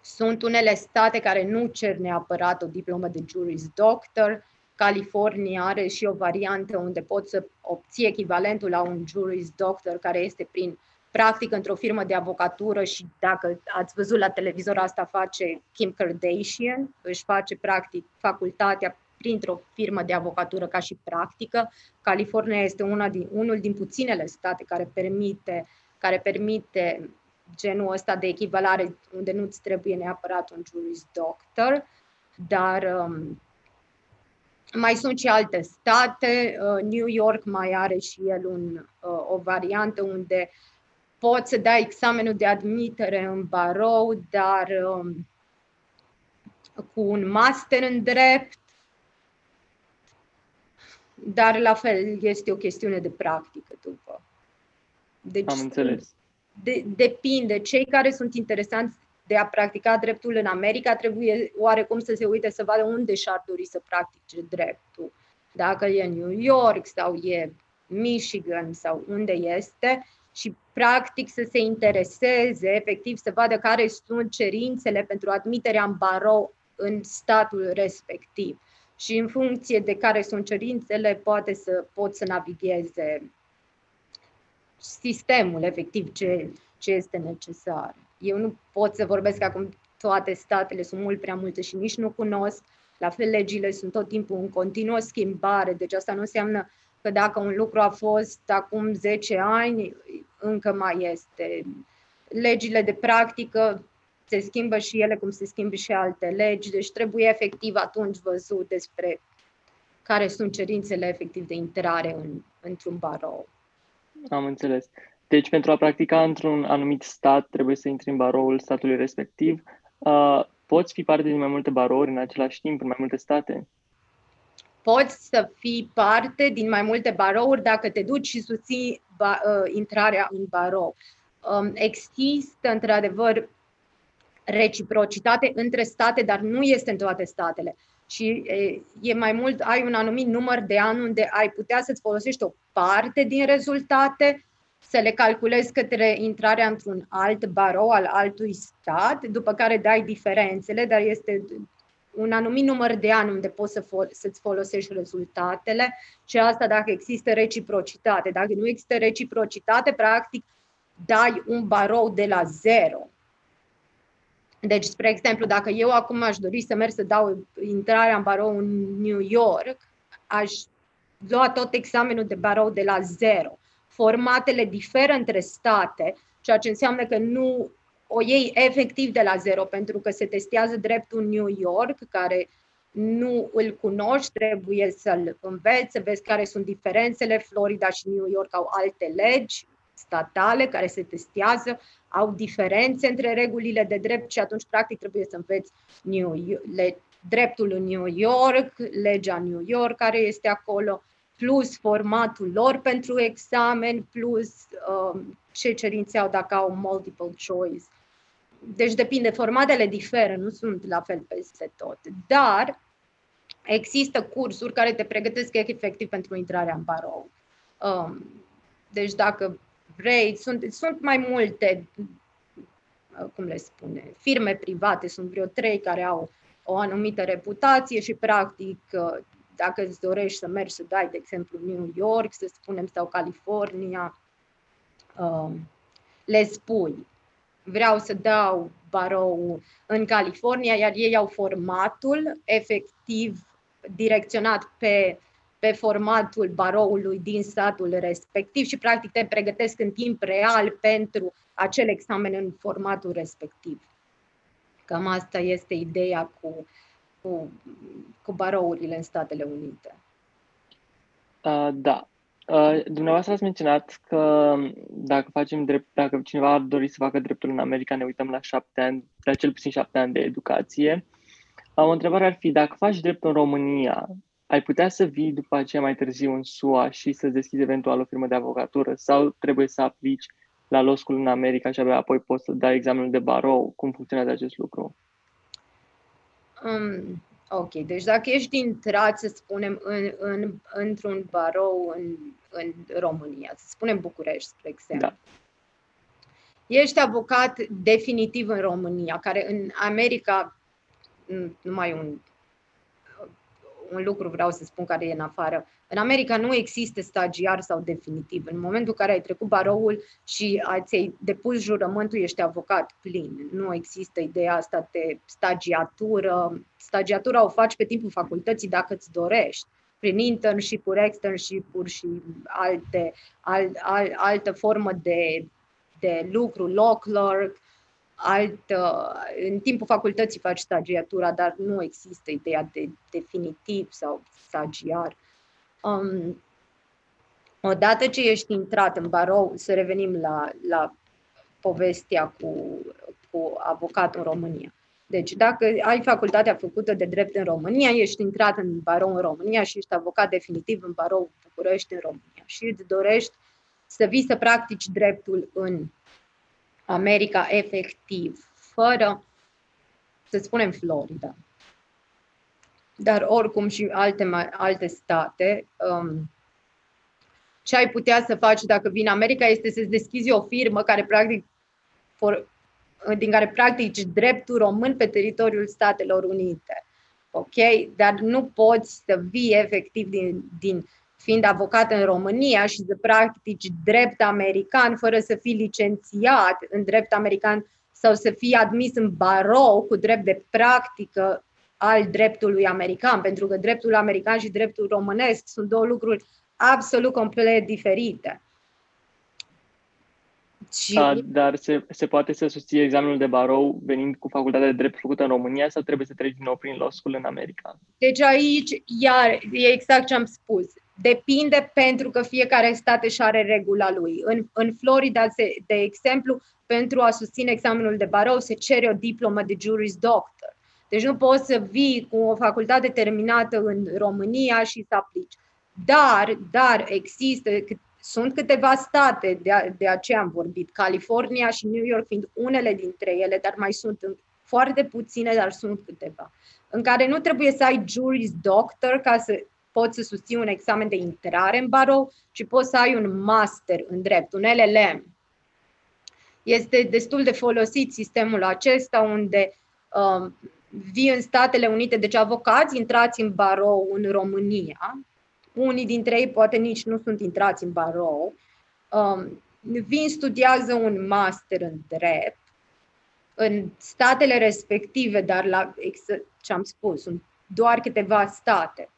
Sunt unele state care nu cer neapărat o diplomă de Juris Doctor. California are și o variantă unde poți să obții echivalentul la un Juris Doctor care este prin practic într-o firmă de avocatură și dacă ați văzut la televizor asta face Kim Kardashian, își face practic facultatea printr-o firmă de avocatură ca și practică. California este una din, unul din puținele state care permite, care permite genul ăsta de echivalare unde nu-ți trebuie neapărat un juris doctor, dar um, mai sunt și alte state. Uh, New York mai are și el un, uh, o variantă unde poți să dai examenul de admitere în barou, dar um, cu un master în drept, dar la fel este o chestiune de practică după. Deci, Am înțeles. De, depinde. Cei care sunt interesanți de a practica dreptul în America trebuie oarecum să se uite să vadă unde și-ar dori să practice dreptul. Dacă e New York sau e Michigan sau unde este și practic să se intereseze, efectiv să vadă care sunt cerințele pentru admiterea în barou în statul respectiv. Și în funcție de care sunt cerințele, poate să pot să navigheze sistemul, efectiv, ce, ce este necesar. Eu nu pot să vorbesc acum toate statele, sunt mult prea multe și nici nu cunosc. La fel, legile sunt tot timpul în continuă schimbare, deci asta nu înseamnă că dacă un lucru a fost acum 10 ani, încă mai este. Legile de practică se schimbă și ele cum se schimbă și alte legi, deci trebuie efectiv atunci văzut despre care sunt cerințele efectiv de intrare în, într-un barou. Am înțeles. Deci, pentru a practica într-un anumit stat, trebuie să intri în baroul statului respectiv. Uh, poți fi parte din mai multe barouri în același timp, în mai multe state? Poți să fii parte din mai multe barouri dacă te duci și susții ba, uh, intrarea în barou. Um, există, într-adevăr, reciprocitate între state, dar nu este în toate statele. Și e, e mai mult, ai un anumit număr de ani unde ai putea să-ți folosești o parte din rezultate să le calculezi către intrarea într-un alt barou al altui stat, după care dai diferențele, dar este un anumit număr de ani unde poți să fol- să-ți folosești rezultatele și asta dacă există reciprocitate. Dacă nu există reciprocitate, practic dai un barou de la zero. Deci, spre exemplu, dacă eu acum aș dori să merg să dau intrarea în barou în New York, aș lua tot examenul de barou de la zero formatele diferă între state, ceea ce înseamnă că nu o iei efectiv de la zero, pentru că se testează dreptul New York, care nu îl cunoști, trebuie să-l înveți, să vezi care sunt diferențele. Florida și New York au alte legi statale care se testează, au diferențe între regulile de drept și atunci, practic, trebuie să înveți New York, le, dreptul în New York, legea New York care este acolo, plus formatul lor pentru examen, plus uh, ce cerințe au dacă au multiple choice. Deci depinde, formatele diferă, nu sunt la fel peste tot. Dar există cursuri care te pregătesc efectiv pentru intrarea în barou. Um, deci dacă vrei, sunt, sunt mai multe, uh, cum le spune, firme private, sunt vreo trei care au o anumită reputație și practic uh, dacă îți dorești să mergi să dai, de exemplu, New York, să spunem, sau California, um, le spui, vreau să dau barou în California, iar ei au formatul efectiv direcționat pe, pe formatul baroului din statul respectiv și practic te pregătesc în timp real pentru acel examen în formatul respectiv. Cam asta este ideea cu cu, cu barourile în Statele Unite. Uh, da. Uh, dumneavoastră ați menționat că dacă facem drept, dacă cineva ar dori să facă dreptul în America, ne uităm la șapte ani, la cel puțin șapte ani de educație. Uh, o întrebare ar fi, dacă faci drept în România, ai putea să vii după aceea mai târziu în SUA și să deschizi eventual o firmă de avocatură sau trebuie să aplici la law school în America și abia apoi poți să dai examenul de barou? Cum funcționează acest lucru? Um, ok, deci dacă ești intrat, să spunem, în, în, într-un barou în, în România, să spunem București, spre exemplu, da. ești avocat definitiv în România, care în America numai un, un lucru vreau să spun care e în afară. În America nu există stagiar sau definitiv. În momentul în care ai trecut baroul și ți-ai depus jurământul, ești avocat plin. Nu există ideea asta de stagiatură. Stagiatura o faci pe timpul facultății dacă îți dorești prin internship-uri, externship-uri și alte, al, al, altă formă de, de lucru, law clerk, alt, în timpul facultății faci stagiatura, dar nu există ideea de definitiv sau stagiar. Um, odată ce ești intrat în barou, să revenim la, la povestea cu, cu avocatul în România. Deci dacă ai facultatea făcută de drept în România, ești intrat în barou în România și ești avocat definitiv în barou București în România și îți dorești să vii să practici dreptul în America efectiv, fără, să spunem, Florida. Dar oricum și alte, alte state, um, ce ai putea să faci dacă vii în America este să-ți deschizi o firmă care practic for, din care practici dreptul român pe teritoriul Statelor Unite. Ok? Dar nu poți să vii efectiv din, din fiind avocat în România și să practici drept american fără să fii licențiat în drept american sau să fii admis în barou cu drept de practică al dreptului american, pentru că dreptul american și dreptul românesc sunt două lucruri absolut complet diferite. Și... Da, dar se, se poate să susții examenul de barou venind cu facultatea de drept făcută în România sau trebuie să treci din nou prin law school în America? Deci aici, iar, e exact ce am spus. Depinde pentru că fiecare stat își are regula lui. În, în Florida, se, de exemplu, pentru a susține examenul de barou se cere o diplomă de Juris Doctor. Deci nu poți să vii cu o facultate terminată în România și să aplici. Dar, dar există, sunt câteva state, de, de aceea am vorbit, California și New York fiind unele dintre ele, dar mai sunt foarte puține, dar sunt câteva, în care nu trebuie să ai Juris Doctor ca să poți să susții un examen de intrare în barou, ci poți să ai un master în drept, un LLM. Este destul de folosit sistemul acesta unde um, vii în Statele Unite, deci avocați intrați în barou în România, unii dintre ei poate nici nu sunt intrați în barou, um, vin, studiază un master în drept, în statele respective, dar la ce am spus, sunt doar câteva state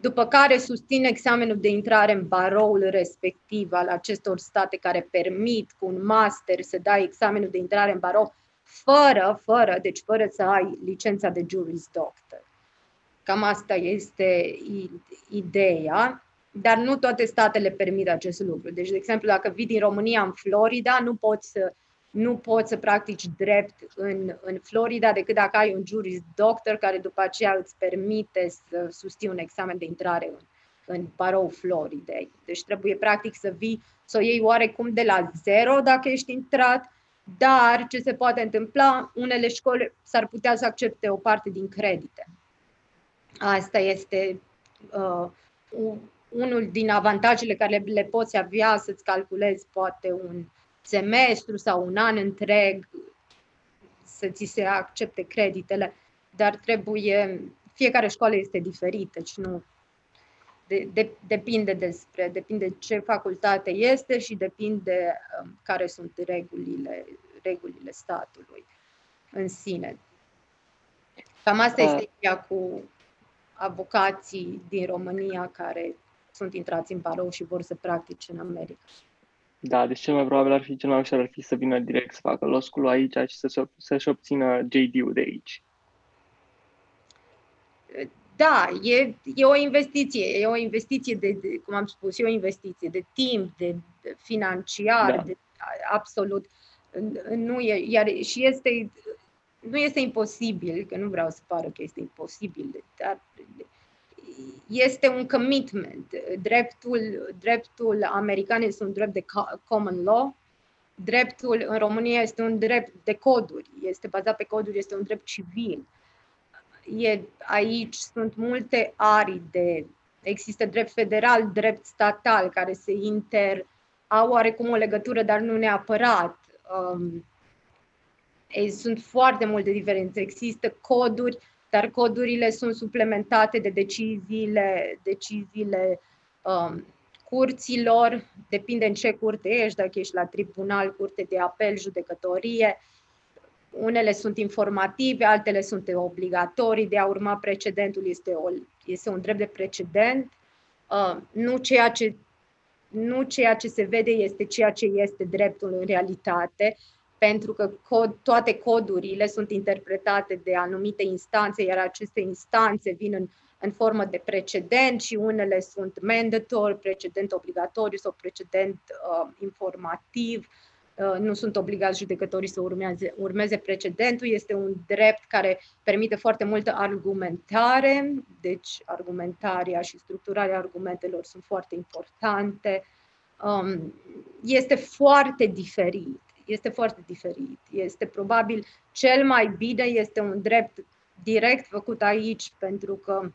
după care susțin examenul de intrare în baroul respectiv al acestor state care permit cu un master să dai examenul de intrare în barou fără, fără, deci fără să ai licența de Juris Doctor. Cam asta este ideea, dar nu toate statele permit acest lucru. Deci, de exemplu, dacă vii din România în Florida, nu poți să nu poți să practici drept în, în Florida decât dacă ai un juris doctor care după aceea îți permite să susții un examen de intrare în, în parou Floridei. Deci trebuie practic să vii, să o iei oarecum de la zero dacă ești intrat, dar ce se poate întâmpla, unele școli s-ar putea să accepte o parte din credite. Asta este uh, unul din avantajele care le poți avea să-ți calculezi poate un, semestru sau un an întreg să ți se accepte creditele, dar trebuie, fiecare școală este diferită, deci nu, de, de, depinde despre, depinde ce facultate este și depinde um, care sunt regulile, regulile statului în sine. Cam asta este ah. ideea cu avocații din România care sunt intrați în barou și vor să practice în America. Da, deci cel mai probabil ar fi, cel mai ușor ar fi să vină direct să facă law school aici și să, să-și obțină JD-ul de aici. Da, e, e o investiție, e o investiție de, de, cum am spus, e o investiție de timp, de, de financiar, da. de, absolut. Nu e, iar și este, nu este imposibil, că nu vreau să pară că este imposibil, dar este un commitment. Dreptul, dreptul american este un drept de common law, dreptul în România este un drept de coduri, este bazat pe coduri, este un drept civil. E, aici sunt multe arii de. Există drept federal, drept statal, care se inter. au oarecum o legătură, dar nu neapărat. Um, ei, sunt foarte multe diferențe. Există coduri dar codurile sunt suplementate de deciziile, deciziile um, curților, depinde în ce curte ești, dacă ești la tribunal, curte de apel, judecătorie. Unele sunt informative, altele sunt obligatorii, de a urma precedentul este, o, este un drept de precedent. Uh, nu, ceea ce, nu ceea ce se vede este ceea ce este dreptul în realitate, pentru că cod, toate codurile sunt interpretate de anumite instanțe, iar aceste instanțe vin în în formă de precedent și unele sunt mandatory, precedent obligatoriu sau precedent uh, informativ. Uh, nu sunt obligați judecătorii să urmeze, urmeze precedentul. Este un drept care permite foarte multă argumentare, deci argumentarea și structurarea argumentelor sunt foarte importante. Um, este foarte diferit. Este foarte diferit. Este probabil cel mai bine, este un drept direct făcut aici, pentru că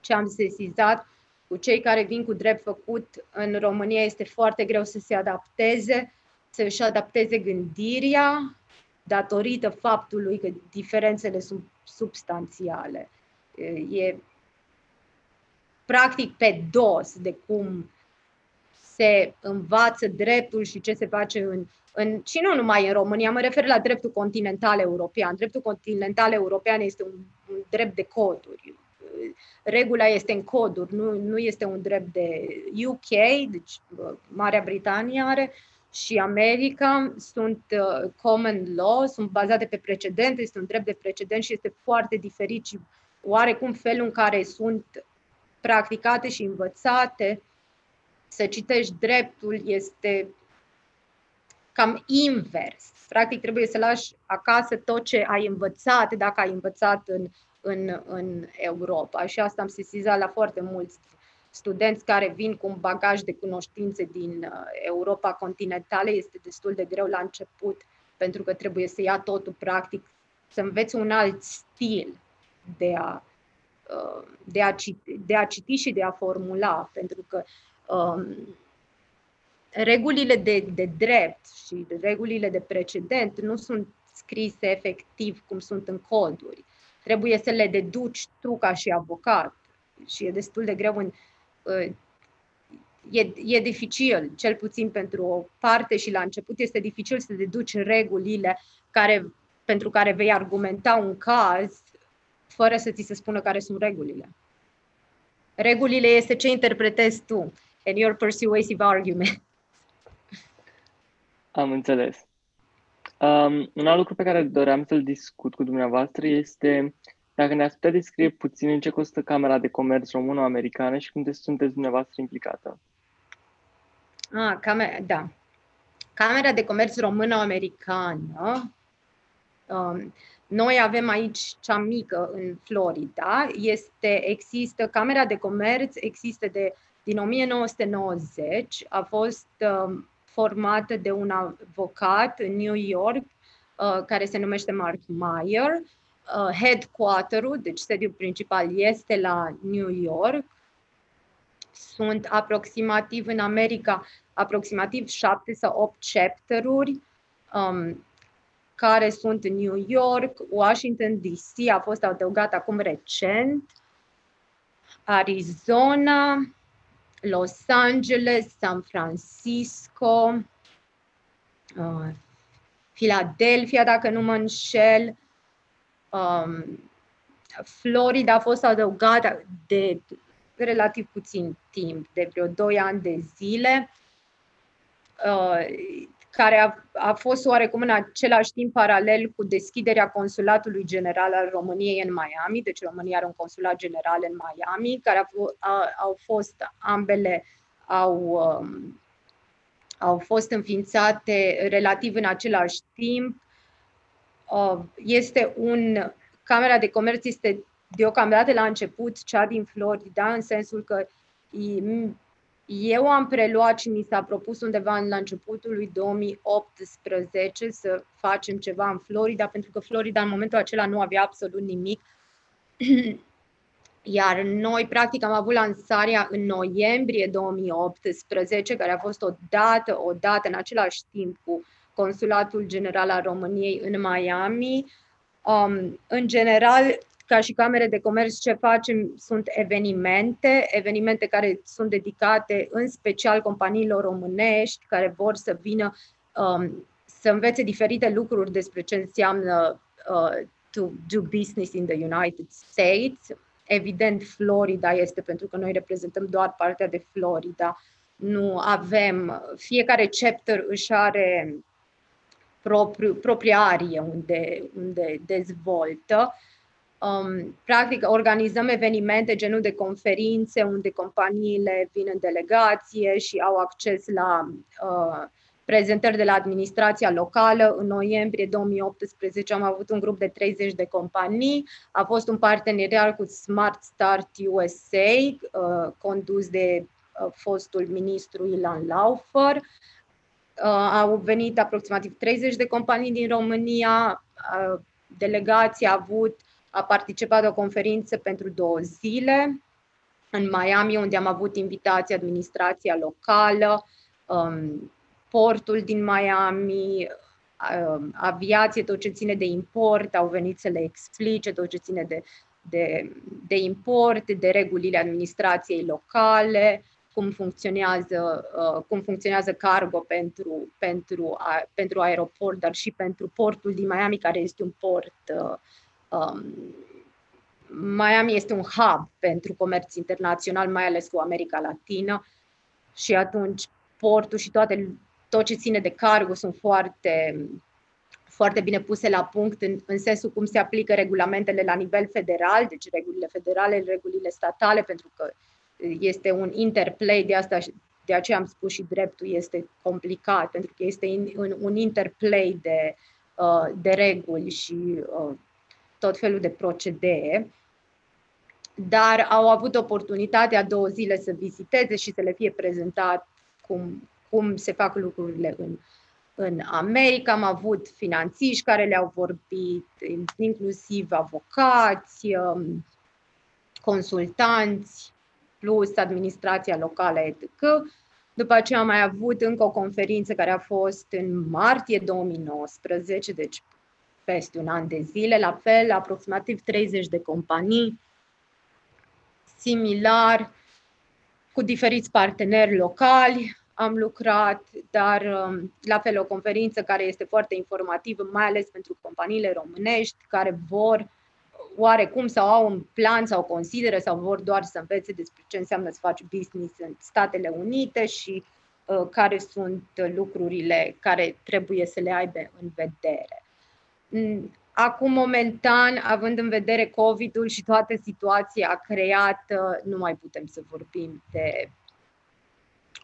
ce am sesizat cu cei care vin cu drept făcut în România este foarte greu să se adapteze, să își adapteze gândirea datorită faptului că diferențele sunt substanțiale. E practic pe dos de cum se învață dreptul și ce se face în, în și nu numai în România, mă refer la dreptul continental european. Dreptul continental european este un, un drept de coduri. Regula este în coduri, nu, nu este un drept de UK, deci Marea Britanie are, și America. Sunt uh, common law, sunt bazate pe precedent, este un drept de precedent și este foarte diferit și oarecum felul în care sunt practicate și învățate, să citești dreptul este cam invers. Practic trebuie să lași acasă tot ce ai învățat, dacă ai învățat în în, în Europa. Și asta am sesizat la foarte mulți studenți care vin cu un bagaj de cunoștințe din uh, Europa continentală. Este destul de greu la început, pentru că trebuie să ia totul practic, să înveți un alt stil de a, uh, de a, citi, de a citi și de a formula, pentru că um, regulile de, de drept și regulile de precedent nu sunt scrise efectiv cum sunt în coduri trebuie să le deduci tu ca și avocat. Și e destul de greu în, uh, e, e dificil, cel puțin pentru o parte și la început este dificil să deduci regulile care, pentru care vei argumenta un caz fără să ți se spună care sunt regulile. Regulile este ce interpretezi tu and your persuasive argument. Am înțeles. Um, un alt lucru pe care doream să-l discut cu dumneavoastră este dacă ne-ați putea descrie puțin în ce costă Camera de Comerț română-americană și cum sunteți dumneavoastră implicată. Ah, camera, da. Camera de Comerț română-americană. Um, noi avem aici cea mică în Florida. Este, există, Camera de Comerț există de, din 1990. A fost um, formată de un avocat în New York uh, care se numește Mark Meyer. Uh, headquarter-ul, deci sediul principal, este la New York. Sunt aproximativ în America, aproximativ șapte sau opt chapteruri um, care sunt în New York, Washington DC a fost adăugat acum recent, Arizona, Los Angeles, San Francisco, uh, Philadelphia, dacă nu mă înșel, um, Florida a fost adăugată de relativ puțin timp, de vreo 2 ani de zile, uh, care a, a fost oarecum în același timp paralel cu deschiderea Consulatului General al României în Miami, deci România are un consulat general în Miami, care a, a, au fost ambele au, um, au fost înființate relativ în același timp. Uh, este un Camera de Comerț este deocamdată la început cea din Florida, în sensul că eu am preluat și mi s-a propus undeva la începutul lui 2018 să facem ceva în Florida, pentru că Florida în momentul acela nu avea absolut nimic. Iar noi, practic, am avut lansarea în noiembrie 2018, care a fost o dată, o dată în același timp cu Consulatul General al României în Miami. Um, în general, ca și camere de comerț, ce facem sunt evenimente, evenimente care sunt dedicate în special companiilor românești care vor să vină um, să învețe diferite lucruri despre ce înseamnă uh, to do business in the United States. Evident, Florida este pentru că noi reprezentăm doar partea de Florida. Nu avem, fiecare chapter își are propriu, propria arie unde, unde dezvoltă. Um, practic, organizăm evenimente, genul de conferințe, unde companiile vin în delegație și au acces la uh, prezentări de la administrația locală. În noiembrie 2018 am avut un grup de 30 de companii. A fost un parteneriat cu Smart Start USA, uh, condus de uh, fostul ministru Ilan Laufer. Uh, au venit aproximativ 30 de companii din România. Uh, delegația a avut, a participat la o conferință pentru două zile în Miami, unde am avut invitații administrația locală, um, portul din Miami, um, aviație, tot ce ține de import, au venit să le explice tot ce ține de, de, de import, de regulile administrației locale, cum funcționează, uh, cum funcționează cargo pentru, pentru, a, pentru aeroport, dar și pentru portul din Miami, care este un port. Uh, um, Miami este un hub pentru comerț internațional, mai ales cu America Latină. Și atunci portul și toate tot ce ține de cargo sunt foarte, foarte bine puse la punct în, în sensul cum se aplică regulamentele la nivel federal, deci regulile federale, regulile statale, pentru că este un interplay, de asta de aceea am spus și dreptul este complicat, pentru că este in, un, un interplay de, uh, de reguli și uh, tot felul de procedee, dar au avut oportunitatea două zile să viziteze și să le fie prezentat cum, cum se fac lucrurile în, în America. Am avut finanțiști care le-au vorbit, inclusiv avocați, um, consultanți, plus administrația locală, etc. După aceea am mai avut încă o conferință care a fost în martie 2019, deci peste un an de zile, la fel, aproximativ 30 de companii, similar, cu diferiți parteneri locali, am lucrat, dar um, la fel o conferință care este foarte informativă, mai ales pentru companiile românești care vor oarecum sau au un plan sau consideră sau vor doar să învețe despre ce înseamnă să faci business în Statele Unite și uh, care sunt lucrurile care trebuie să le aibă în vedere. Mm, acum, momentan, având în vedere COVID-ul și toată situația creată, nu mai putem să vorbim de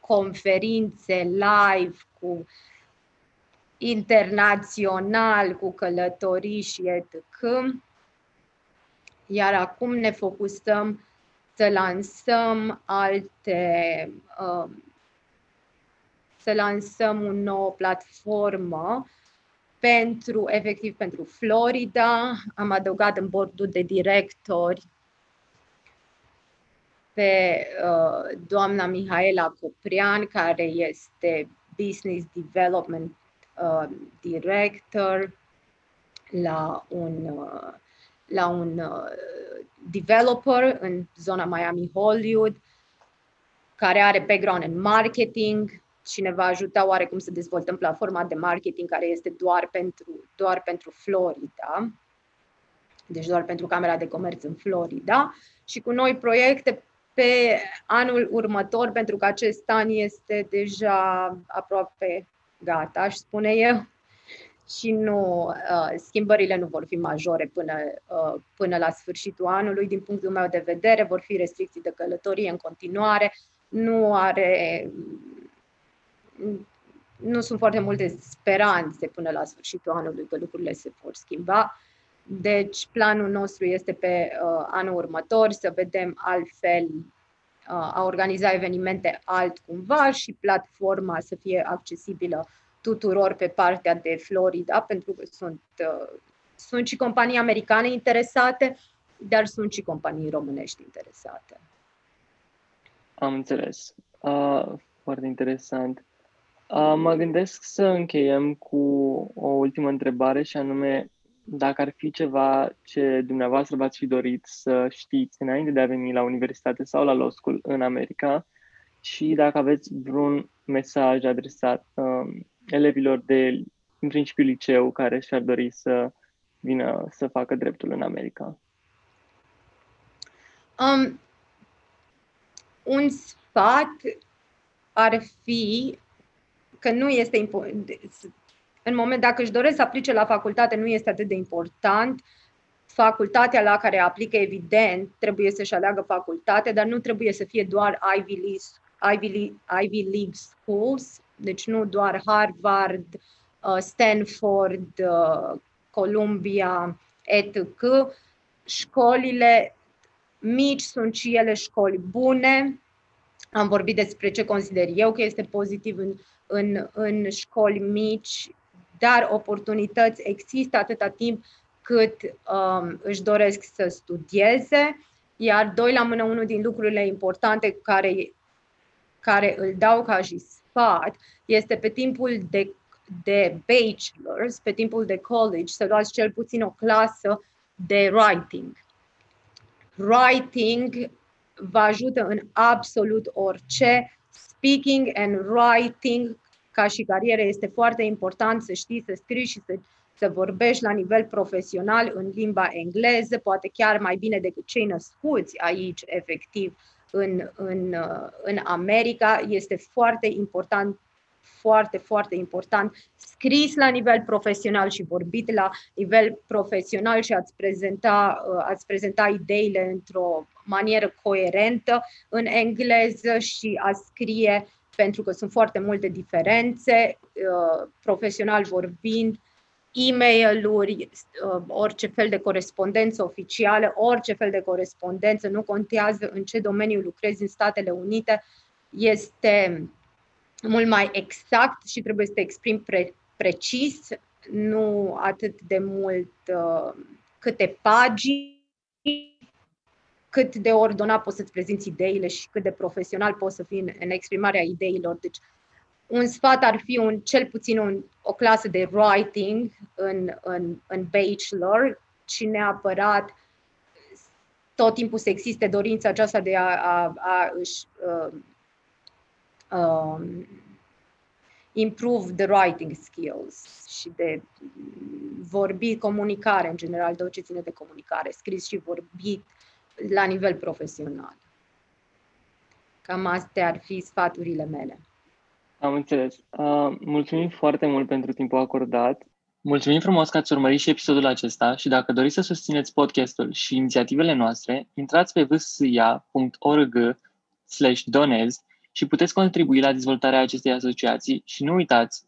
conferințe live cu internațional, cu călătorii și etc. Iar acum ne focusăm să lansăm alte, uh, să lansăm o nouă platformă pentru, efectiv, pentru Florida. Am adăugat în bordul de directori pe uh, doamna Mihaela Coprian, care este Business Development uh, Director la un, uh, la un uh, developer în zona Miami Hollywood, care are background în marketing și ne va ajuta oarecum să dezvoltăm platforma de marketing care este doar pentru, doar pentru Florida, deci doar pentru Camera de Comerț în Florida și cu noi proiecte pe anul următor, pentru că acest an este deja aproape gata, aș spune eu, și nu, uh, schimbările nu vor fi majore până, uh, până la sfârșitul anului. Din punctul meu de vedere, vor fi restricții de călătorie în continuare. Nu are nu sunt foarte multe speranțe până la sfârșitul anului că lucrurile se vor schimba. Deci, planul nostru este pe uh, anul următor să vedem altfel uh, a organiza evenimente altcumva și platforma să fie accesibilă tuturor pe partea de Florida, pentru că sunt, uh, sunt și companii americane interesate, dar sunt și companii românești interesate. Am înțeles. Uh, foarte interesant. Uh, mă gândesc să încheiem cu o ultimă întrebare și anume, dacă ar fi ceva ce dumneavoastră v-ați fi dorit să știți înainte de a veni la universitate sau la law school în America și dacă aveți vreun mesaj adresat um, elevilor de, în principiu, liceu care și-ar dori să vină să facă dreptul în America. Um, un sfat ar fi că nu este important. În moment dacă își doresc să aplice la facultate, nu este atât de important. Facultatea la care aplică, evident, trebuie să-și aleagă facultate, dar nu trebuie să fie doar Ivy League, Ivy, Ivy League schools, deci nu doar Harvard, uh, Stanford, uh, Columbia, etc. Școlile mici sunt și ele școli bune. Am vorbit despre ce consider eu că este pozitiv în, în, în școli mici, dar oportunități există atâta timp cât um, își doresc să studieze. Iar doi la mână, unul din lucrurile importante care, care îl dau ca și sfat este pe timpul de, de bachelors, pe timpul de college, să luați cel puțin o clasă de writing writing vă ajută în absolut orice. Speaking and writing ca și carieră este foarte important să știi să scriși și să, să vorbești la nivel profesional în limba engleză, poate chiar mai bine decât cei născuți aici, efectiv, în, în, în America. Este foarte important foarte, foarte important, scris la nivel profesional și vorbit la nivel profesional și ați prezenta, uh, ați prezenta ideile într-o manieră coerentă în engleză și a scrie, pentru că sunt foarte multe diferențe, uh, profesional vorbind, e-mail-uri, uh, orice fel de corespondență oficială, orice fel de corespondență, nu contează în ce domeniu lucrezi în Statele Unite, este mult mai exact și trebuie să te exprimi pre- precis, nu atât de mult uh, câte pagini, cât de ordonat poți să-ți prezinți ideile și cât de profesional poți să fii în, în exprimarea ideilor. Deci, un sfat ar fi un, cel puțin un, o clasă de writing în, în, în bachelor și neapărat tot timpul să existe dorința aceasta de a, a, a își uh, um, improve the writing skills și de vorbi, comunicare în general, tot ce ține de comunicare, scris și vorbit la nivel profesional. Cam astea ar fi sfaturile mele. Am înțeles. Uh, mulțumim foarte mult pentru timpul acordat. Mulțumim frumos că ați urmărit și episodul acesta și dacă doriți să susțineți podcastul și inițiativele noastre, intrați pe vsia.org slash donez și puteți contribui la dezvoltarea acestei asociații și nu uitați,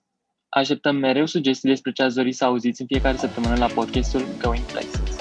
așteptăm mereu sugestii despre ce ați dori să auziți în fiecare săptămână la podcastul Going Places.